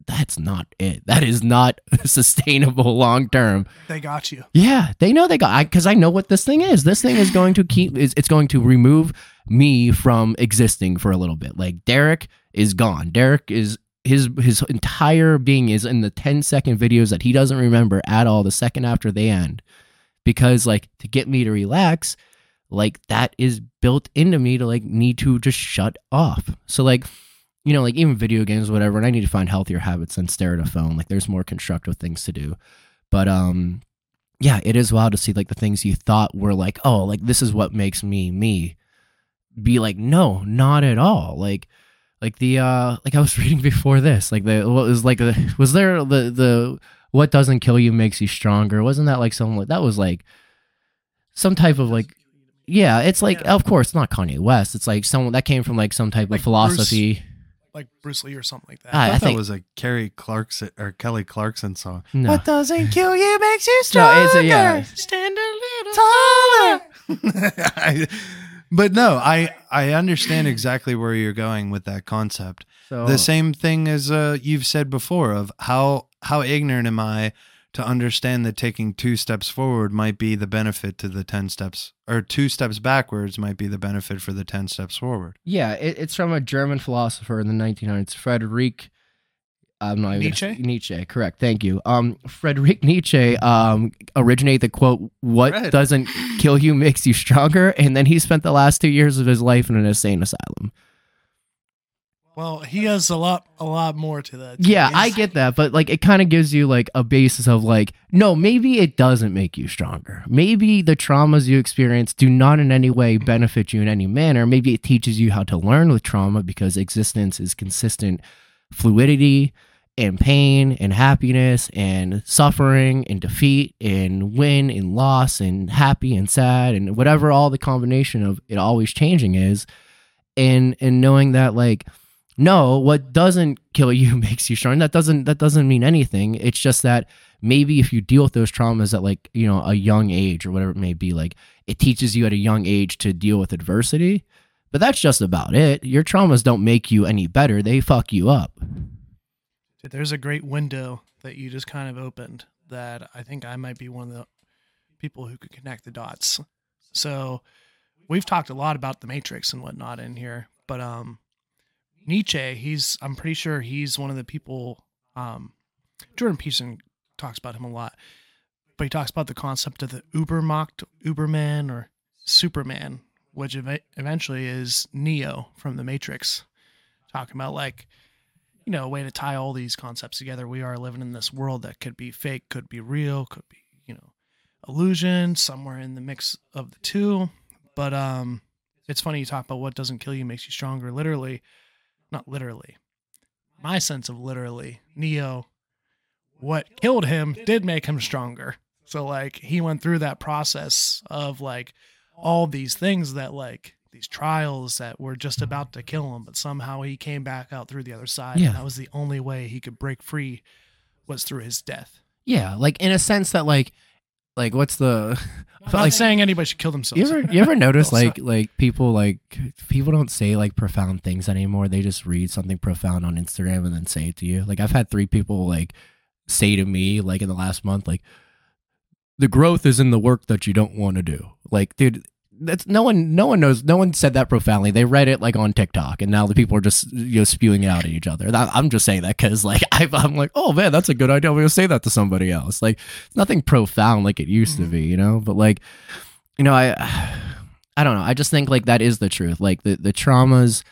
that's not it. That is not sustainable long term. They got you. yeah they know they got I because I, know what this thing is. This thing is going to keep is it's going to remove me from existing for a little bit. Like derek is gone. Derek is his his entire being is in the 10 second videos that he doesn't remember at all the second after they end because like to get me to relax like that is built into me to like need to just shut off. So like you know like even video games whatever and i need to find healthier habits than stare at a phone. Like there's more constructive things to do. But um yeah it is wild to see like the things you thought were like oh like this is what makes me me be like no not at all. Like like the uh like I was reading before this, like the what was like the was there the the what doesn't kill you makes you stronger? Wasn't that like something like that was like some type of like yeah, it's like Yeah. of course not Kanye West. It's like someone that came from like some type Like of philosophy. like Bruce Lee or something like that. I- I, thought think- that was a Kerry Clarkson or Kelly Clarkson song. No. What doesn't kill you makes you No, stronger. it's a, yeah. Stand a little taller. I- but no, I I understand exactly where you're going with that concept. So The same thing as uh, you've said before of how how ignorant am I to understand that taking two steps forward might be the benefit to the ten steps, or two steps backwards might be the benefit for the ten steps forward. Yeah, it, it's from a German philosopher in the 1900s, Friedrich. I'm not even Nietzsche? Nietzsche, correct. Thank you. Um, Friedrich Nietzsche um originated the quote, "What Fred. doesn't kill you makes you stronger," and then he spent the last two years of his life in an insane asylum. Well, he has a lot, a lot more to that. Yeah, I get that, but like it kind of gives you like a basis of like, no, maybe it doesn't make you stronger. Maybe the traumas you experience do not in any way benefit you in any manner. Maybe it teaches you how to learn with trauma because existence is consistent fluidity and pain and happiness and suffering and defeat and win and loss and happy and sad and whatever all the combination of it always changing is and and knowing that like no what doesn't kill you makes you strong that doesn't that doesn't mean anything. It's just that maybe if you deal with those traumas at like you know a young age or whatever it may be like it teaches you at a young age to deal with adversity. But that's just about it. Your traumas don't make you any better. They fuck you up. There's a great window that you just kind of opened that I think I might be one of the people who could connect the dots. So we've talked a lot about the Matrix and whatnot in here, but um, Nietzsche, he's I'm pretty sure he's one of the people. Um, Jordan Peterson talks about him a lot, but he talks about the concept of the Ubermacht, Uberman, or Superman, which ev- eventually is Neo from the Matrix, talking about like you know, a way to tie all these concepts together. We are living in this world that could be fake, could be real, could be, you know, illusion, somewhere in the mix of the two. But um it's funny you talk about what doesn't kill you makes you stronger. Literally, not literally. My sense of literally, Neo, what killed him did make him stronger. So like he went through that process of like all these things that like these trials that were just about to kill him, but somehow he came back out through the other side. Yeah. And that was the only way he could break free was through his death. yeah like in a sense that like like what's the I'm not saying anybody should kill themselves. You ever you ever notice like like people like people don't say like profound things anymore. They just read something profound on Instagram and then say it to you. Like I've had three people like say to me like in the last month like the growth is in the work that you don't want to do. Like dude that's no one no one knows no one said that profoundly. They read it like on TikTok and now the people are just you know spewing it out at each other. I'm just saying that cuz like I, I'm like oh man that's a good idea. I'm going to say that to somebody else. Like nothing profound like it used to Mhm. be, you know? But like you know, I I don't know. I just think like that is the truth. Like the the traumas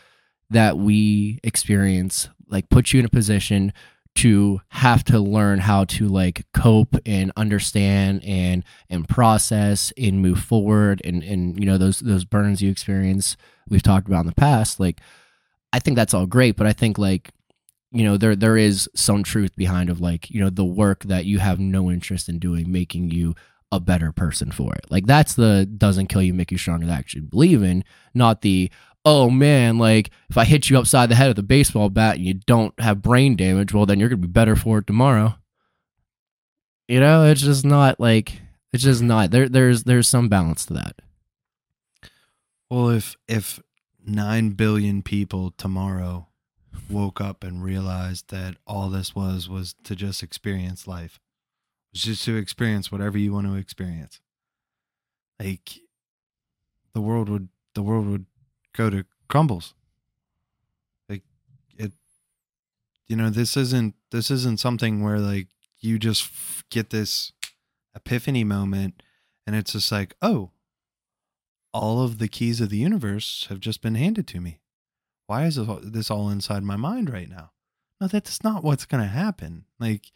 that we experience like put you in a position to have to learn how to like cope and understand and and process and move forward and and you know those those burns you experience we've talked about in the past like I think that's all great but I think like you know there there is some truth behind of like you know the work that you have no interest in doing making you a better person for it. Like that's the doesn't kill you, make you stronger that actually believe in, not the oh man, like if I hit you upside the head with a baseball bat and you don't have brain damage, well then you're gonna be better for it tomorrow. You know, it's just not like it's just not there. There's there's some balance to that. Well, if if nine billion people tomorrow woke up and realized that all this was was to just experience life, was just to experience whatever you want to experience, like the world would the world would go to crumbles. Like it, you know, this isn't this isn't something where like you just get this epiphany moment, and it's just like, oh, all of the keys of the universe have just been handed to me. Why is this all inside my mind right now? No, that's not what's going to happen. Like,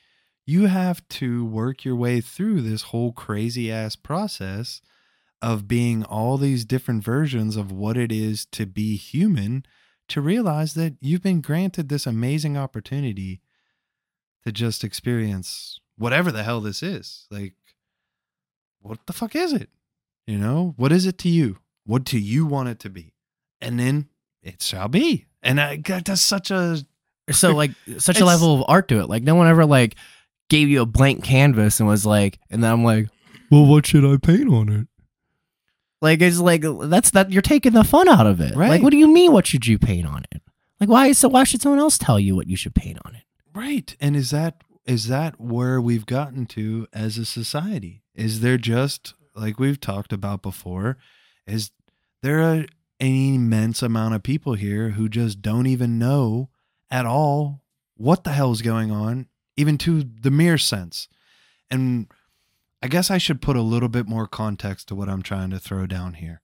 you have to work your way through this whole crazy ass process of being all these different versions of what it is to be human to realize that you've been granted this amazing opportunity to just experience whatever the hell this is. Like, what the fuck is it? You know, what is it to you? What do you want it to be? And then it shall be. And I got that's such a so like such a level of art to it. Like no one ever like gave you a blank canvas and was like, and then I'm like, well, what should I paint on it? Like it's like that's that you're taking the fun out of it. Right. Like what do you mean? What should you paint on it? Like why? So why should someone else tell you what you should paint on it? Right. And is that is that where we've gotten to as a society? Is there just like we've talked about before, is there a, an immense amount of people here who just don't even know at all what the hell is going on, even to the mere sense. And I guess I should put a little bit more context to what I'm trying to throw down here.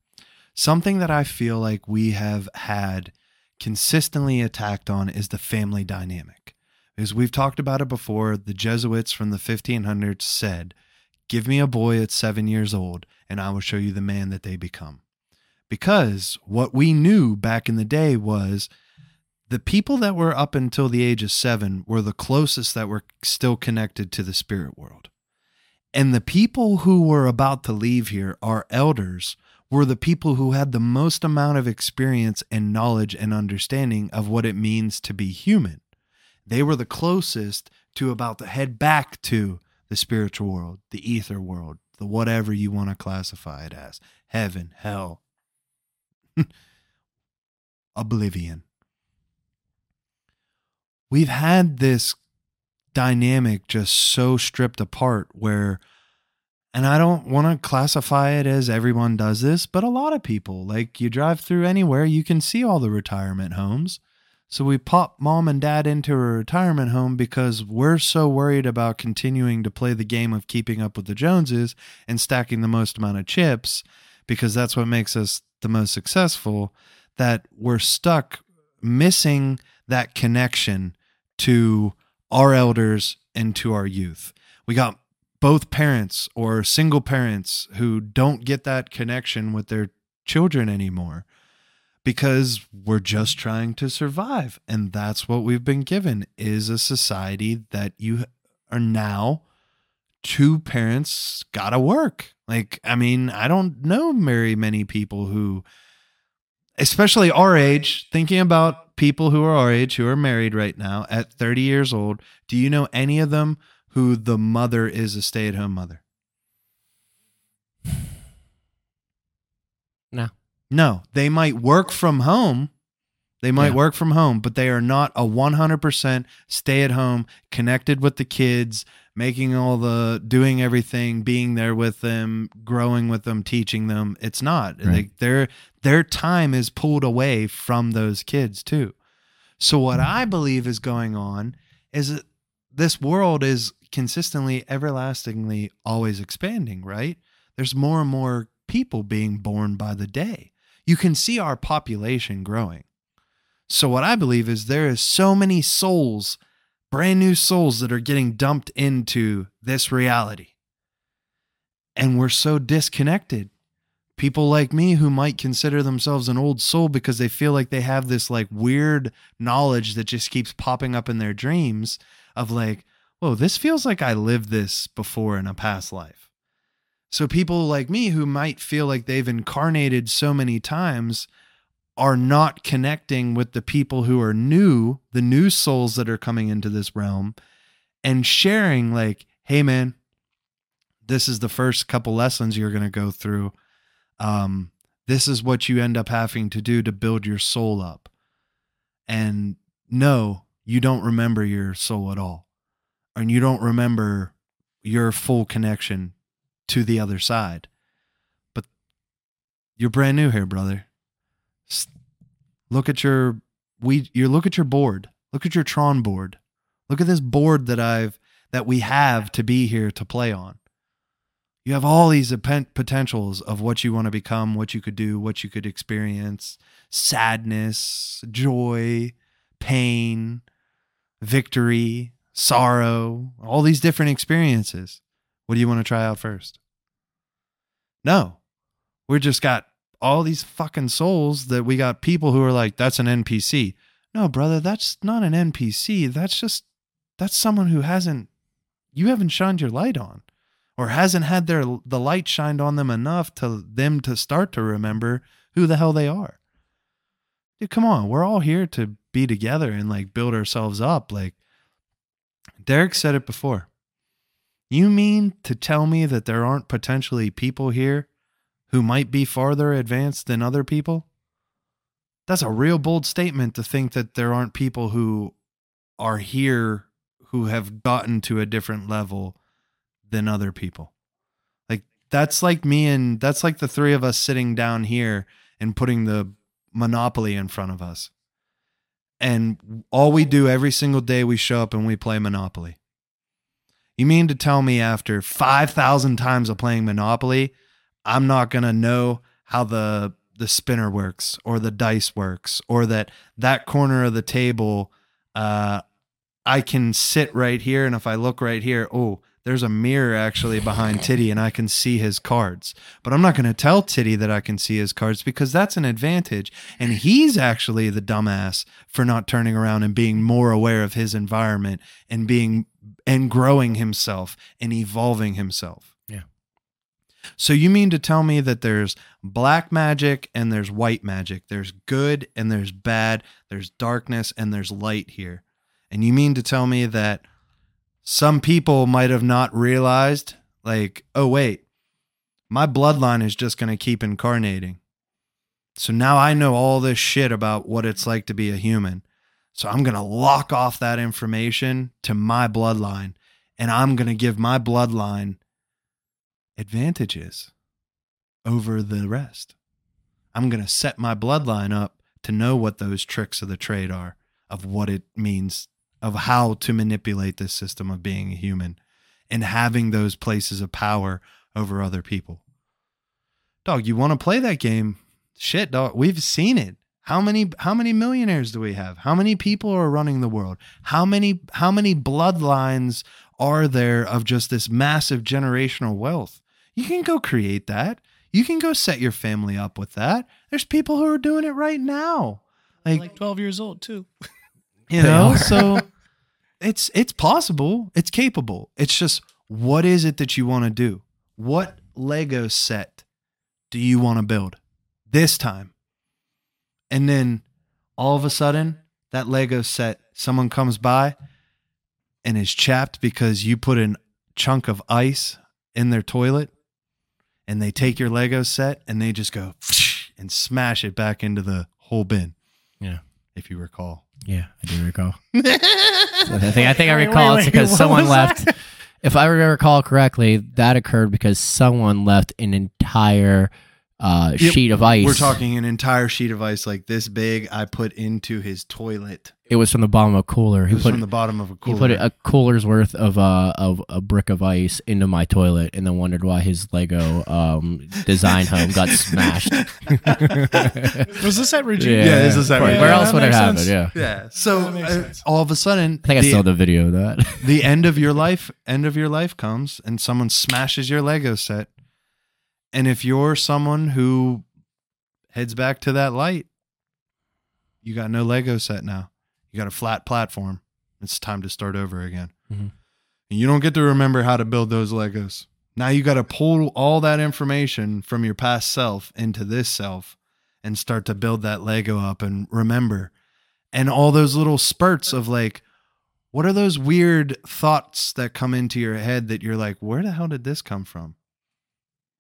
Something that I feel like we have had consistently attacked on is the family dynamic. As we've talked about it before, the Jesuits from the 1500s said, Give me a boy at seven years old, and I will show you the man that they become. Because what we knew back in the day was the people that were up until the age of seven were the closest that were still connected to the spirit world. And the people who were about to leave here, our elders, were the people who had the most amount of experience and knowledge and understanding of what it means to be human. They were the closest to about to head back to the spiritual world, the ether world, the whatever you want to classify it as heaven, hell, oblivion. We've had this dynamic just so stripped apart where and I don't want to classify it as everyone does this, but a lot of people, like you drive through anywhere, you can see all the retirement homes. So we pop mom and dad into a retirement home because we're so worried about continuing to play the game of keeping up with the Joneses and stacking the most amount of chips because that's what makes us the most successful that we're stuck missing that connection to our elders and to our youth. We got both parents or single parents who don't get that connection with their children anymore because we're just trying to survive and that's what we've been given is a society that you are now two parents got to work like i mean i don't know very many people who especially our age thinking about people who are our age who are married right now at 30 years old do you know any of them who the mother is a stay-at-home mother No. no they might work from home they might Yeah. work from home but they are not a 100% stay at home connected with the kids making all the doing everything being there with them growing with them teaching them. It's not. Right. like their their time is pulled away from those kids too. So what hmm. i believe is going on is that this world is consistently everlastingly always expanding right? There's more and more people being born by the day. You can see our population growing. So what i believe is there is so many souls brand new souls that are getting dumped into this reality. And we're so disconnected. People like me who might consider themselves an old soul because they feel like they have this like weird knowledge that just keeps popping up in their dreams of like whoa this feels like i lived this before in a past life. So people like me who might feel like they've incarnated so many times are not connecting with the people who are new, the new souls that are coming into this realm and sharing like, "Hey man, this is the first couple lessons you're going to go through. Um this is what you end up having to do to build your soul up." And no, you don't remember your soul at all. And you don't remember your full connection to the other side. But you're brand new here, brother. Look at your we you look at your board. Look at your Tron board. Look at this board that I've that we have to be here to play on. You have all these potentials of what you want to become, what you could do, what you could experience, sadness, joy, pain, victory, sorrow, all these different experiences. What do you want to try out first? No. We're just got all these fucking souls that we got people who are like, that's an NPC. No, brother, that's not an NPC. That's just that's someone who hasn't you haven't shined your light on or hasn't had their the light shined on them enough to them to start to remember who the hell they are. Dude, come on, we're all here to be together and like build ourselves up. Like Derek said it before. You mean to tell me that there aren't potentially people here who might be farther advanced than other people? That's a real bold statement to think that there aren't people who are here who have gotten to a different level than other people. Like that's like me and that's like the three of us sitting down here and putting the monopoly in front of us. And all we do every single day we show up and we play monopoly. You mean to tell me after 5,000 times of playing monopoly, I'm not going to know how the the spinner works or the dice works or that that corner of the table uh I can sit right here and if I look right here, oh, there's a mirror actually behind Titty and I can see his cards. But I'm not going to tell Titty that I can see his cards because that's an advantage. And he's actually the dumbass for not turning around and being more aware of his environment and being and growing himself and evolving himself. So you mean to tell me that there's black magic and there's white magic. There's good and there's bad. There's darkness and there's light here. And you mean to tell me that some people might have not realized, like, oh, wait, my bloodline is just going to keep incarnating. So now I know all this shit about what it's like to be a human. So I'm going to lock off that information to my bloodline and I'm going to give my bloodline advantages over the rest. I'm going to set my bloodline up to know what those tricks of the trade are, of what it means of how to manipulate this system of being a human and having those places of power over other people. Dog, you want to play that game? Shit, dog, we've seen it. How many how many millionaires do we have? How many people are running the world? How many how many bloodlines are there of just this massive generational wealth? You can go create that. You can go set your family up with that. There's people who are doing it right now. Like, like 12 years old too. you know so it's it's possible it's capable it's just what is it that you want to do what lego set do you want to build this time and then all of a sudden that lego set someone comes by and is chapped because you put a chunk of ice in their toilet and they take your lego set and they just go and smash it back into the whole bin Yeah. if you recall Yeah, I do recall. I think I think I recall wait, it's because someone left. that? If I recall correctly, that occurred because someone left an entire uh, Yep, sheet of ice. We're talking an entire sheet of ice like this big. I put into his toilet. It was from the bottom of a cooler. It He was put from the bottom of a cooler. he put a cooler's worth of uh of a brick of ice into my toilet, and then wondered why his Lego um design home got smashed. Was this at Regina? Yeah, this is at Where, Regina. where Yeah, else would it makes happen? sense. Yeah. yeah. So uh, all of a sudden, I think I the, still have the video of that. the end of your life, end of your life comes, and someone smashes your Lego set. And if you're someone who heads back to that light, you got no Lego set now. You got a flat platform. It's time to start over again. Mhm. And you don't get to remember how to build those Legos. Now you got to pull all that information from your past self into this self and start to build that Lego up and remember. And all those little spurts of like, what are those weird thoughts that come into your head that you're like, where the hell did this come from?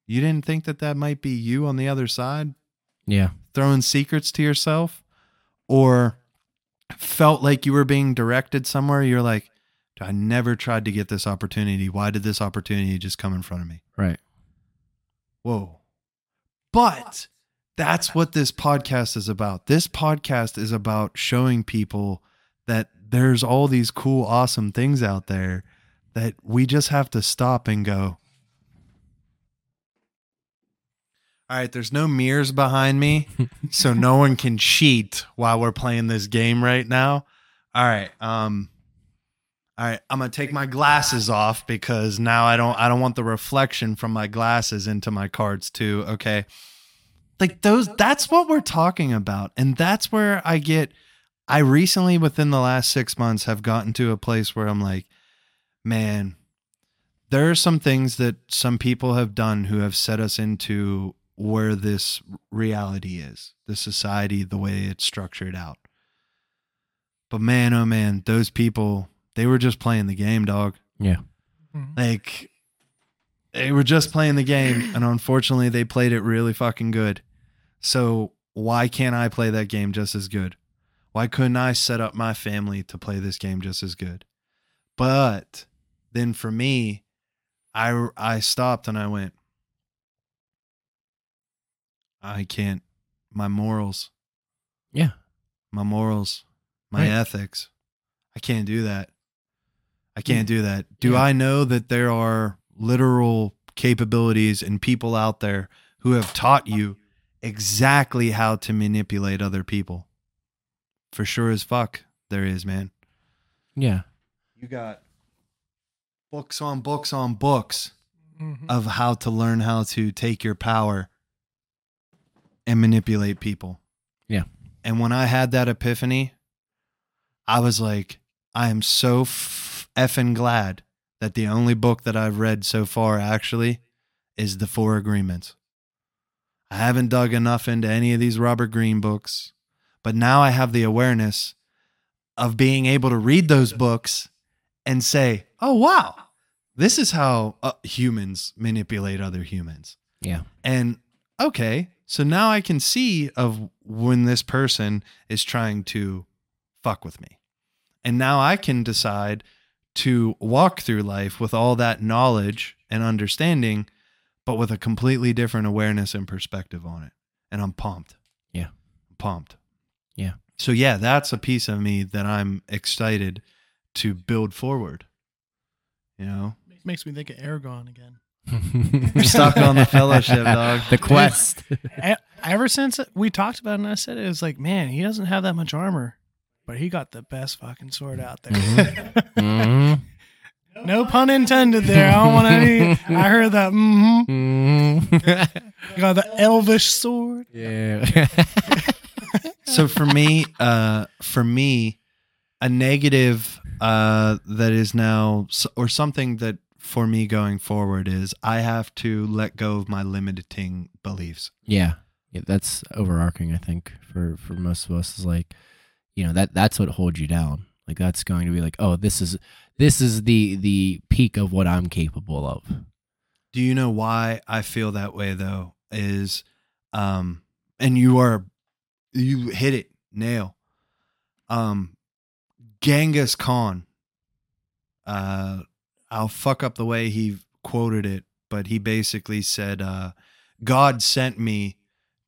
You didn't think that that might be you on the other side Yeah. throwing secrets to yourself or felt like you were being directed somewhere. You're like, I never tried to get this opportunity. Why did this opportunity just come in front of me? Right. Whoa. But that's what this podcast is about. This podcast is about showing people that there's all these cool, awesome things out there that we just have to stop and go. All right, there's no mirrors behind me, so no one can cheat while we're playing this game right now. All right, um all right, I'm gonna take my glasses off because now I don't I don't want the reflection from my glasses into my cards too. Okay. like those that's what we're talking about and that's where i get i recently within the last six months have gotten to a place where i'm like man there are some things that some people have done who have set us into where this reality is the society the way it's structured out. But man oh man those people they were just playing the game dog. Yeah. Mhm. like they were just playing the game and unfortunately they played it really fucking good. So why can't i play that game just as good? Why couldn't i set up my family to play this game just as good? But then for me i i stopped and i went i can't my morals Yeah. my morals my Right. ethics i can't do that i can't do that do Yeah. i know that there are literal capabilities and people out there who have taught you exactly how to manipulate other people for sure as fuck there is man Yeah. you got books on books on books Mhm. of how to learn how to take your power and manipulate people. Yeah. And when I had that epiphany, I was like, I am so f- effing glad that the only book that I've read so far actually is The Four Agreements. I haven't dug enough into any of these Robert Greene books, but now I have the awareness of being able to read those books and say, oh, wow, this is how uh, humans manipulate other humans. Yeah. And okay, so now I can see of when this person is trying to fuck with me. And now I can decide to walk through life with all that knowledge and understanding, but with a completely different awareness and perspective on it. And I'm pumped. Yeah. I'm pumped. Yeah. So yeah, that's a piece of me that I'm excited to build forward. You know, Makes me think of Aragorn again. You're stuck on the fellowship, dog. The quest. Ever since we talked about it, and I said it, it was like, man, he doesn't have that much armor, but he got the best fucking sword out there. Mhm. Mm-hmm. no pun intended there. I don't want any. I heard that. Mm-hmm. Mhm. Got the elvish sword. yeah. so for me uh for me a negative uh that is now or something that for me going forward is i have to let go of my limiting beliefs yeah. Yeah, that's overarching, I think, for for most of us is like, you know, that that's what holds you down. Like that's going to be like, oh, this is this is the the peak of what I'm capable of. do you know why i feel that way though is um and you are you hit it nail um genghis khan uh i'll fuck up the way he quoted it but he basically said uh god sent me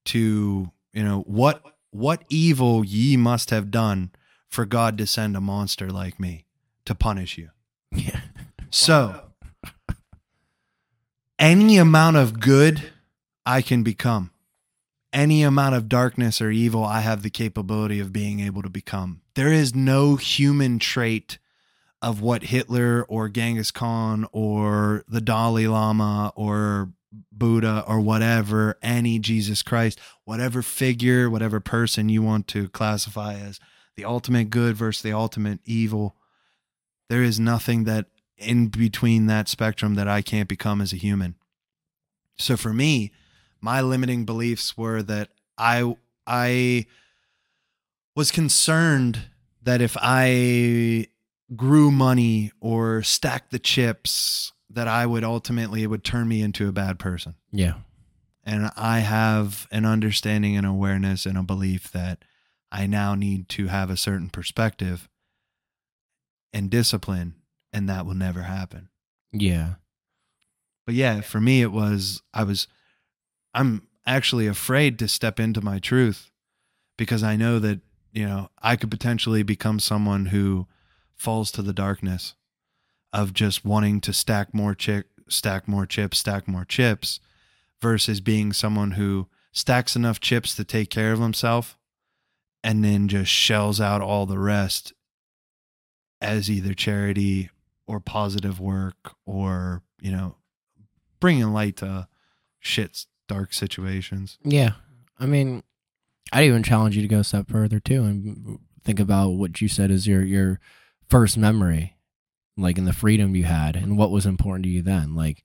to you know what what evil ye must have done for god to send a monster like me to punish you Yeah. so any amount of good I can become, any amount of darkness or evil I have the capability of being able to become. There is no human trait of what Hitler or Genghis Khan or the Dalai Lama or Buddha or whatever, any Jesus Christ, whatever figure, whatever person you want to classify as the ultimate good versus the ultimate evil. There is nothing that in between that spectrum that I can't become as a human. So for me, my limiting beliefs were that I I was concerned that if I grew money or stacked the chips that I would ultimately it would turn me into a bad person. Yeah. And I have an understanding and awareness and a belief that I now need to have a certain perspective and discipline and that will never happen. Yeah. But yeah, for me it was I was I'm actually afraid to step into my truth because I know that, you know, I could potentially become someone who falls to the darkness of just wanting to stack more chip stack more chips, stack more chips versus being someone who stacks enough chips to take care of himself and then just shells out all the rest as either charity or positive work or, you know, bringing light to shit's dark situations. Yeah. I mean, I'd even challenge you to go a step further too and think about what you said is your your first memory, like in the freedom you had and what was important to you then. Like,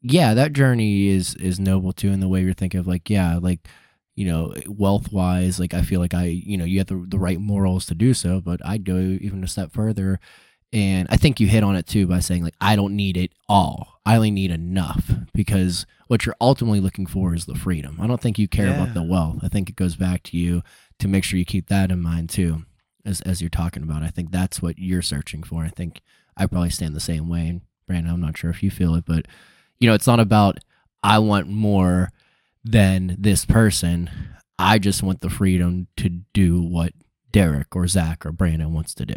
yeah, that journey is is noble too in the way you're thinking of like, yeah, like you know, wealth wise, like I feel like I, you know, you have the the right morals to do so, but I'd go even a step further. And I think you hit on it too by saying like I don't need it all. I only need enough because what you're ultimately looking for is the freedom. I don't think you care Yeah. about the wealth. I think it goes back to you to make sure you keep that in mind too as as you're talking about. I think that's what you're searching for. I think I probably stand the same way. And Brandon, I'm not sure if you feel it, but you know, it's not about I want more than this person. I just want the freedom to do what Derek or Zach or Brandon wants to do.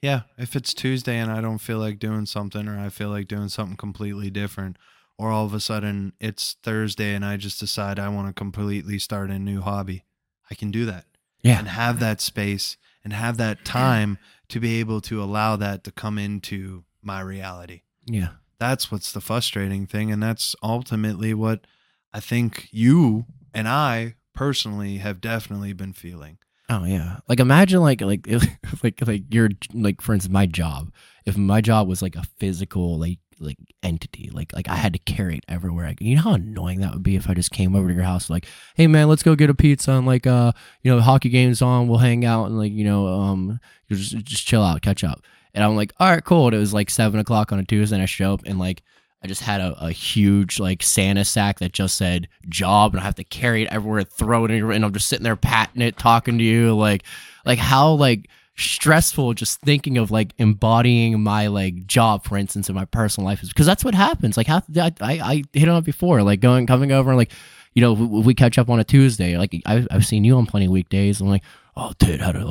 Yeah, if it's Tuesday and I don't feel like doing something, or I feel like doing something completely different, or all of a sudden it's Thursday and I just decide I want to completely start a new hobby, I can do that Yeah. and have that space and have that time to be able to allow that to come into my reality. Yeah. That's what's the frustrating thing. And that's ultimately what I think you and I personally have definitely been feeling. Oh yeah. Like imagine like like like like your like for instance my job. If my job was like a physical like like entity, like like I had to carry it everywhere. I, you know how annoying that would be if I just came over to your house like, hey man, let's go get a pizza and like uh you know the hockey game's on, we'll hang out and like you know um just just chill out, catch up. And I'm like, all right, cool. And it was like seven o'clock on a Tuesday, and I show up and like I just had a, a huge like Santa sack that just said job, and I have to carry it everywhere, throw it in, and I'm just sitting there patting it, talking to you, like, like how like stressful just thinking of like embodying my like job, for instance, in my personal life is because that's what happens. Like how I, I, I hit on it before, like going coming over and like, you know, we, we catch up on a Tuesday. Like I, I've seen you on plenty of weekdays. I'm like, oh, dude, had a,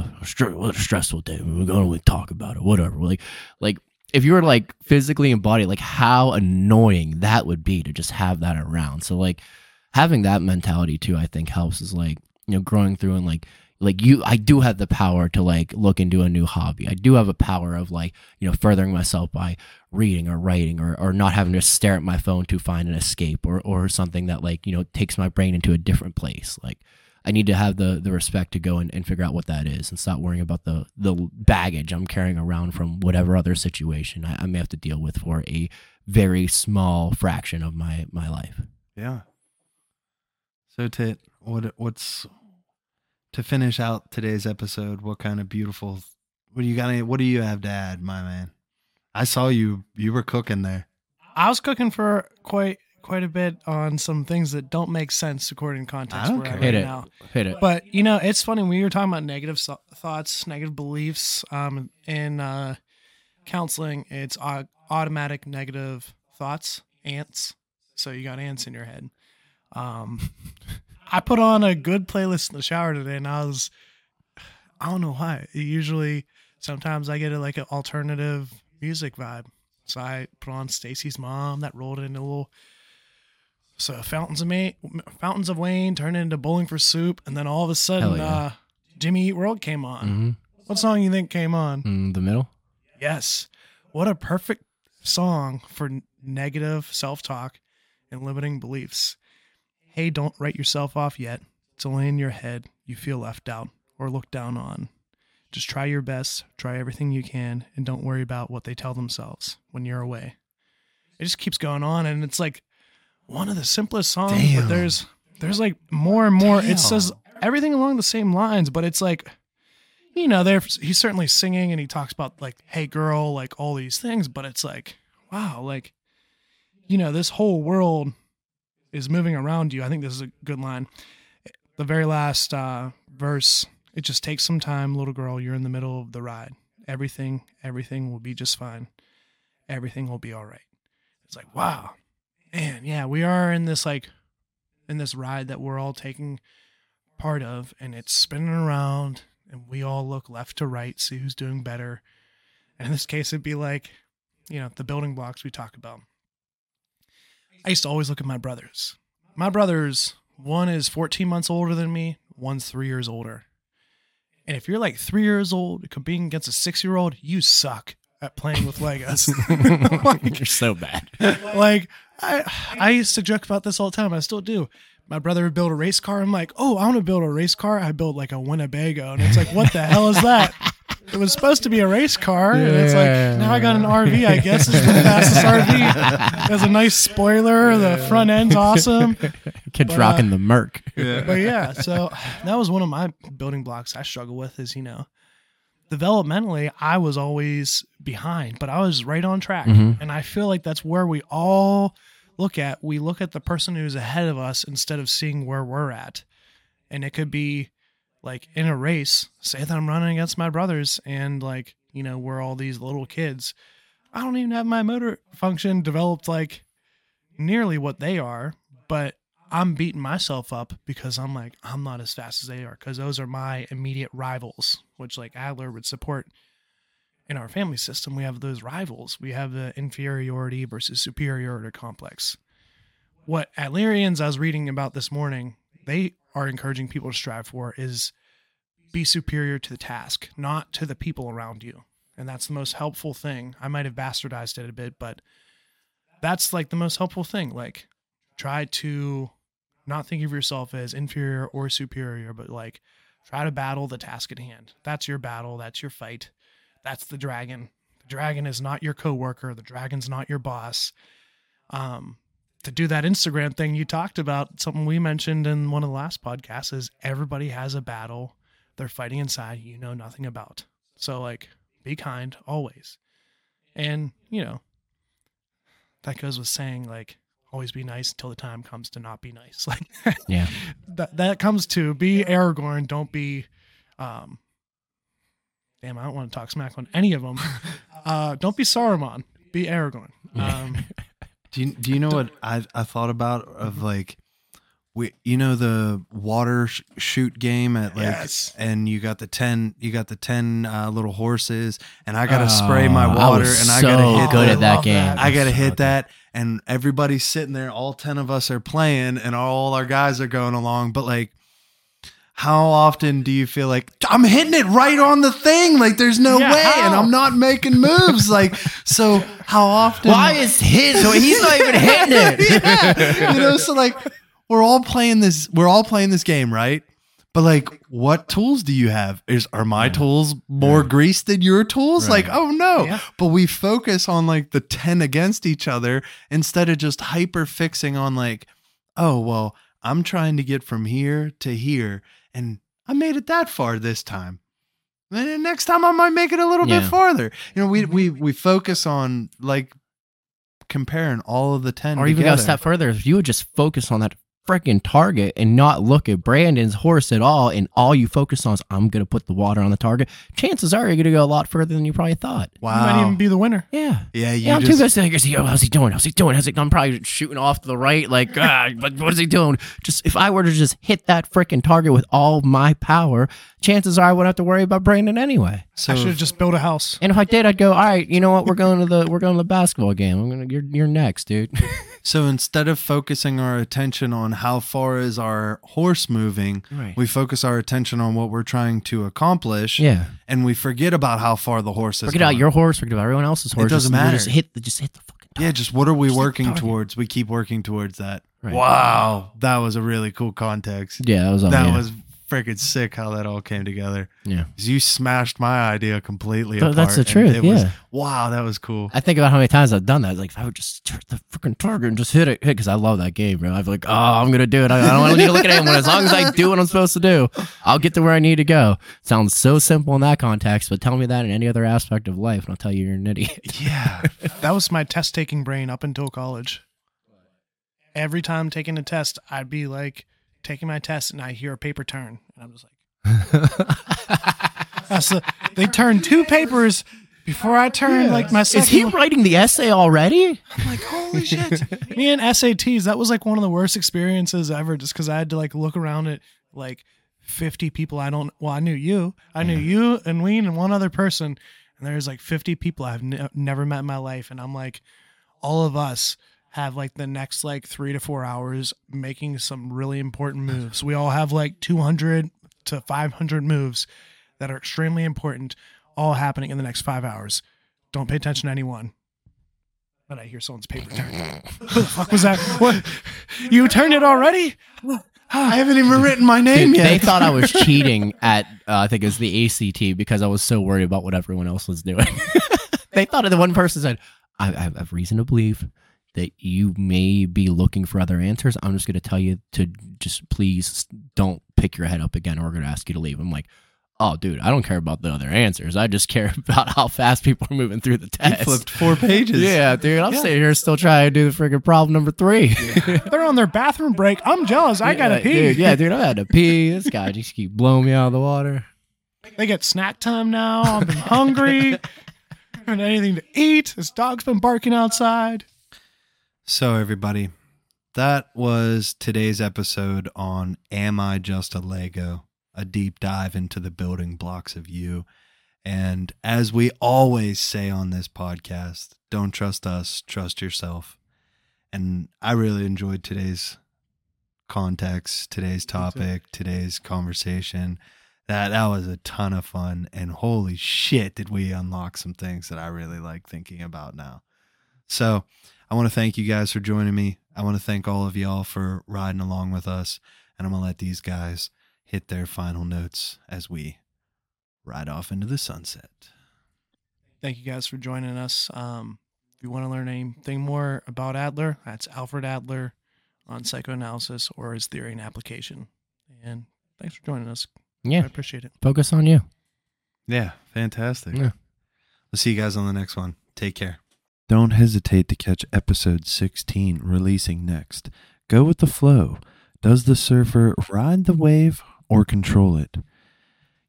what a stressful day. We're to like, talk about it, whatever. Like, like if you were like physically embodied, like how annoying that would be to just have that around. So like having that mentality too, I think helps is like, you know, growing through and like, like you, I do have the power to like look into a new hobby. I do have a power of like, you know, furthering myself by reading or writing or, or not having to stare at my phone to find an escape or, or something that like, you know, takes my brain into a different place. Like, I need to have the the respect to go and, and figure out what that is and stop worrying about the the baggage I'm carrying around from whatever other situation I, I may have to deal with for a very small fraction of my my life. Yeah. So Tit, what what's to finish out today's episode? What kind of beautiful? What do you got? What do you have to add, my man? I saw you. You were cooking there. I was cooking for quite quite a bit on some things that don't make sense according to context I don't care. Hit right it. now. Hit it. But you know, it's funny when you were talking about negative so- thoughts, negative beliefs. Um, in uh, counseling, it's au- automatic negative thoughts, ants. So you got ants in your head. Um, I put on a good playlist in the shower today, and I was, I don't know why. Usually, sometimes I get a, like an alternative music vibe. So I put on Stacy's mom. That rolled into a little. So fountains of May, fountains of Wayne turned into Bowling for Soup, and then all of a sudden, yeah. uh, Jimmy Eat World came on. hmm What song you think came on? mm, the middle. Yes, what a perfect song for negative self-talk and limiting beliefs. Hey, don't write yourself off yet. It's only in your head you feel left out or looked down on. Just try your best, try everything you can, and don't worry about what they tell themselves when you're away. It just keeps going on, and it's like one of the simplest songs, Damn. but there's there's like more and more. Damn. It says everything along the same lines, but it's like you know, there he's certainly singing and he talks about like, hey girl, like all these things, but it's like, wow, like, you know, this whole world is moving around you. I think this is a good line. The very last uh, verse, it just takes some time, little girl. You're in the middle of the ride. Everything, everything will be just fine. Everything will be all right. It's like, wow, man, yeah, we are in this like, in this ride that we're all taking part of, and it's spinning around, and we all look left to right, see who's doing better. And in this case, it'd be like, you know, the building blocks we talk about. I used to always look at my brothers. My brothers, one is 14 months older than me, one's three years older. And if you're like three years old competing against a six year old, you suck at playing with Legos. You're so bad. like I I used to joke about this all the time. I still do. my brother would build a race car. I'm like, oh, I want to build a race car. I built like a Winnebago, and it's like, what the hell is that? It was supposed to be a race car, and it's like now I got an RV. I guess it's the fastest RV. It has a nice spoiler. The front end's awesome. Kid's But, rocking the Merc. But yeah, so that was one of my building blocks I struggle with. Is you know, developmentally, I was always behind, but I was right on track, Mhm. and I feel like that's where we all look at. We look at the person who's ahead of us instead of seeing where we're at, and it could be like in a race. Say that I'm running against my brothers, and like you know, we're all these little kids. I don't even have my motor function developed like nearly what they are, but I'm beating myself up because I'm like, I'm not as fast as they are because those are my immediate rivals, which like Adler would support in our family system. We have those rivals. We have the inferiority versus superiority complex. What Adlerians I was reading about this morning, they are encouraging people to strive for is be superior to the task, not to the people around you. And that's the most helpful thing. I might have bastardized it a bit, but that's like the most helpful thing. Like, try to not think of yourself as inferior or superior, but like try to battle the task at hand. That's your battle. That's your fight. That's the dragon. The dragon is not your coworker. The dragon's not your boss. Um, to do that Instagram thing you talked about, something we mentioned in one of the last podcasts is everybody has a battle they're fighting inside you know nothing about. So like be kind always. And, you know, that goes with saying like always be nice until the time comes to not be nice. Like Yeah. that that comes to be Aragorn, don't be um damn, I don't want to talk smack on any of them. Uh don't be Saruman, be Aragorn. Um Do you do you know what I I thought about of like we you know the water sh- shoot game at like Yes. and you got the 10 you got the 10 uh, little horses and I got to spray my Oh, water was and I so got to hit good the, at that game. that. I got to So hit good. that and everybody's sitting there all 10 of us are playing and all our guys are going along but like how often do you feel like I'm hitting it right on the thing like there's no Yeah, way and? I'm not making moves like so how often Why is his? He's not even hitting it. yeah. You know, so like we're all playing this we're all playing this game, right? But like what tools do you have? Is are my Yeah. tools more greased than your tools? Right. Like, oh no. Yeah. But we focus on like the 10 against each other instead of just hyper fixing on like, oh well, I'm trying to get from here to here and I made it that far this time. And then next time I might make it a little bit farther. You know, we mm-hmm. we we focus on like comparing all of the 10 or even go a step further, if you would just focus on that freaking target and not look at Brandon's horse at all, and all you focus on is I'm gonna put the water on the target, chances are you're gonna go a lot further than you probably thought. you might even be the winner. Yeah. Yeah, you Yeah, I'm just too busy. Like, yo, how's he doing? How's he doing? How's he? I'm probably shooting off to the right. Like, ah, but what is he doing? Just if I were to just hit that freaking target with all my power, chances are I wouldn't have to worry about Brandon anyway. so I should have just built a house. And if I did, I'd go, all right, you know what? We're going to the we're going to the basketball game. I'm gonna you're you're next, dude. so instead of focusing our attention on how far is our horse moving, Right. we focus our attention on what we're trying to accomplish, yeah. and we forget about how far the horse is. Forget about your horse. Forget about everyone else's horse. It doesn't just, matter. Just hit the just hit the fucking. Yeah, just what are we Just working towards? We keep working towards that. Right. Wow, that was a really cool context. Yeah, that was that yeah. was freaking sick how that all came together. yeah. You smashed my idea completely. But that's the truth. It was, Yeah. wow, that was cool. I think about how many times I've done that. Like, if I would just turn the freaking target and just hit it, hit because I love that game, bro. I'm like, oh, I'm gonna do it. I, I don't want need to look at anyone. As long as I do what I'm supposed to do, I'll get to where I need to go. Sounds so simple in that context, but tell me that in any other aspect of life, and I'll tell you you're an idiot. Yeah, That was my test taking brain up until college. Every time taking a test, I'd be like taking my test and I hear a paper turn. And I'm just like, the- they turned two papers before I turn like my second Is he writing the essay already? I'm like, holy shit. Me and SATs, that was like one of the worst experiences ever just because I had to like look around at like 50 people I don't, well, I knew you. I knew you and Ween and one other person. And there's like 50 people I've ne- never met in my life. And I'm like, all of us have like the next like three to four hours making some really important moves. We all have like 200 to 500 moves that are extremely important, all happening in the next five hours. Don't pay attention to anyone. Then I hear someone's paper turn. What the fuck was that? What? You turned it already? I haven't even written my name Dude, yet. they thought I was cheating at uh, I think it was the ACT because I was so worried about what everyone else was doing. they thought of the one person said, I, "I have reason to believe that you may be looking for other answers. I'm just going to tell you to just please don't pick your head up again, or we're going to ask you to leave." I'm like, "Oh, dude, I don't care about the other answers. I just care about how fast people are moving through the You test." flipped four pages. Yeah, dude, I'm Yeah. sitting here still trying to do the freaking problem number three. They're on their bathroom break. I'm jealous. I gotta pee. Dude, yeah, dude, I had to pee. This guy just keep blowing me out of the water. They get snack time now. I've been hungry. Haven't had anything to eat. This dog's been barking outside. So, everybody, that was today's episode on Am I Just a Lego? A deep dive into the building blocks of you. And as we always say on this podcast, don't trust us, trust yourself. And I really enjoyed today's context, today's topic, today's conversation. That that was a ton of fun and holy shit did we unlock some things that I really like thinking about now. So, I want to thank you guys for joining me. I want to thank all of y'all for riding along with us. And I'm going to let these guys hit their final notes as we ride off into the sunset. Thank you guys for joining us. Um, if you want to learn anything more about Adler, that's Alfred Adler on psychoanalysis or his theory and application. And thanks for joining us. Yeah. I Yeah, appreciate it. focus on you. Yeah, fantastic. Yeah. We'll see you guys on the next one. Take care. Don't hesitate to catch episode 16 releasing next. Go with the flow. Does the surfer ride the wave or control it?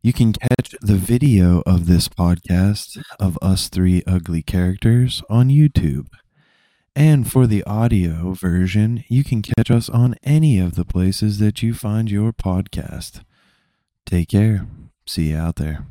You can catch the video of this podcast of us three ugly characters on YouTube. And for the audio version, you can catch us on any of the places that you find your podcast. Take care. See you out there.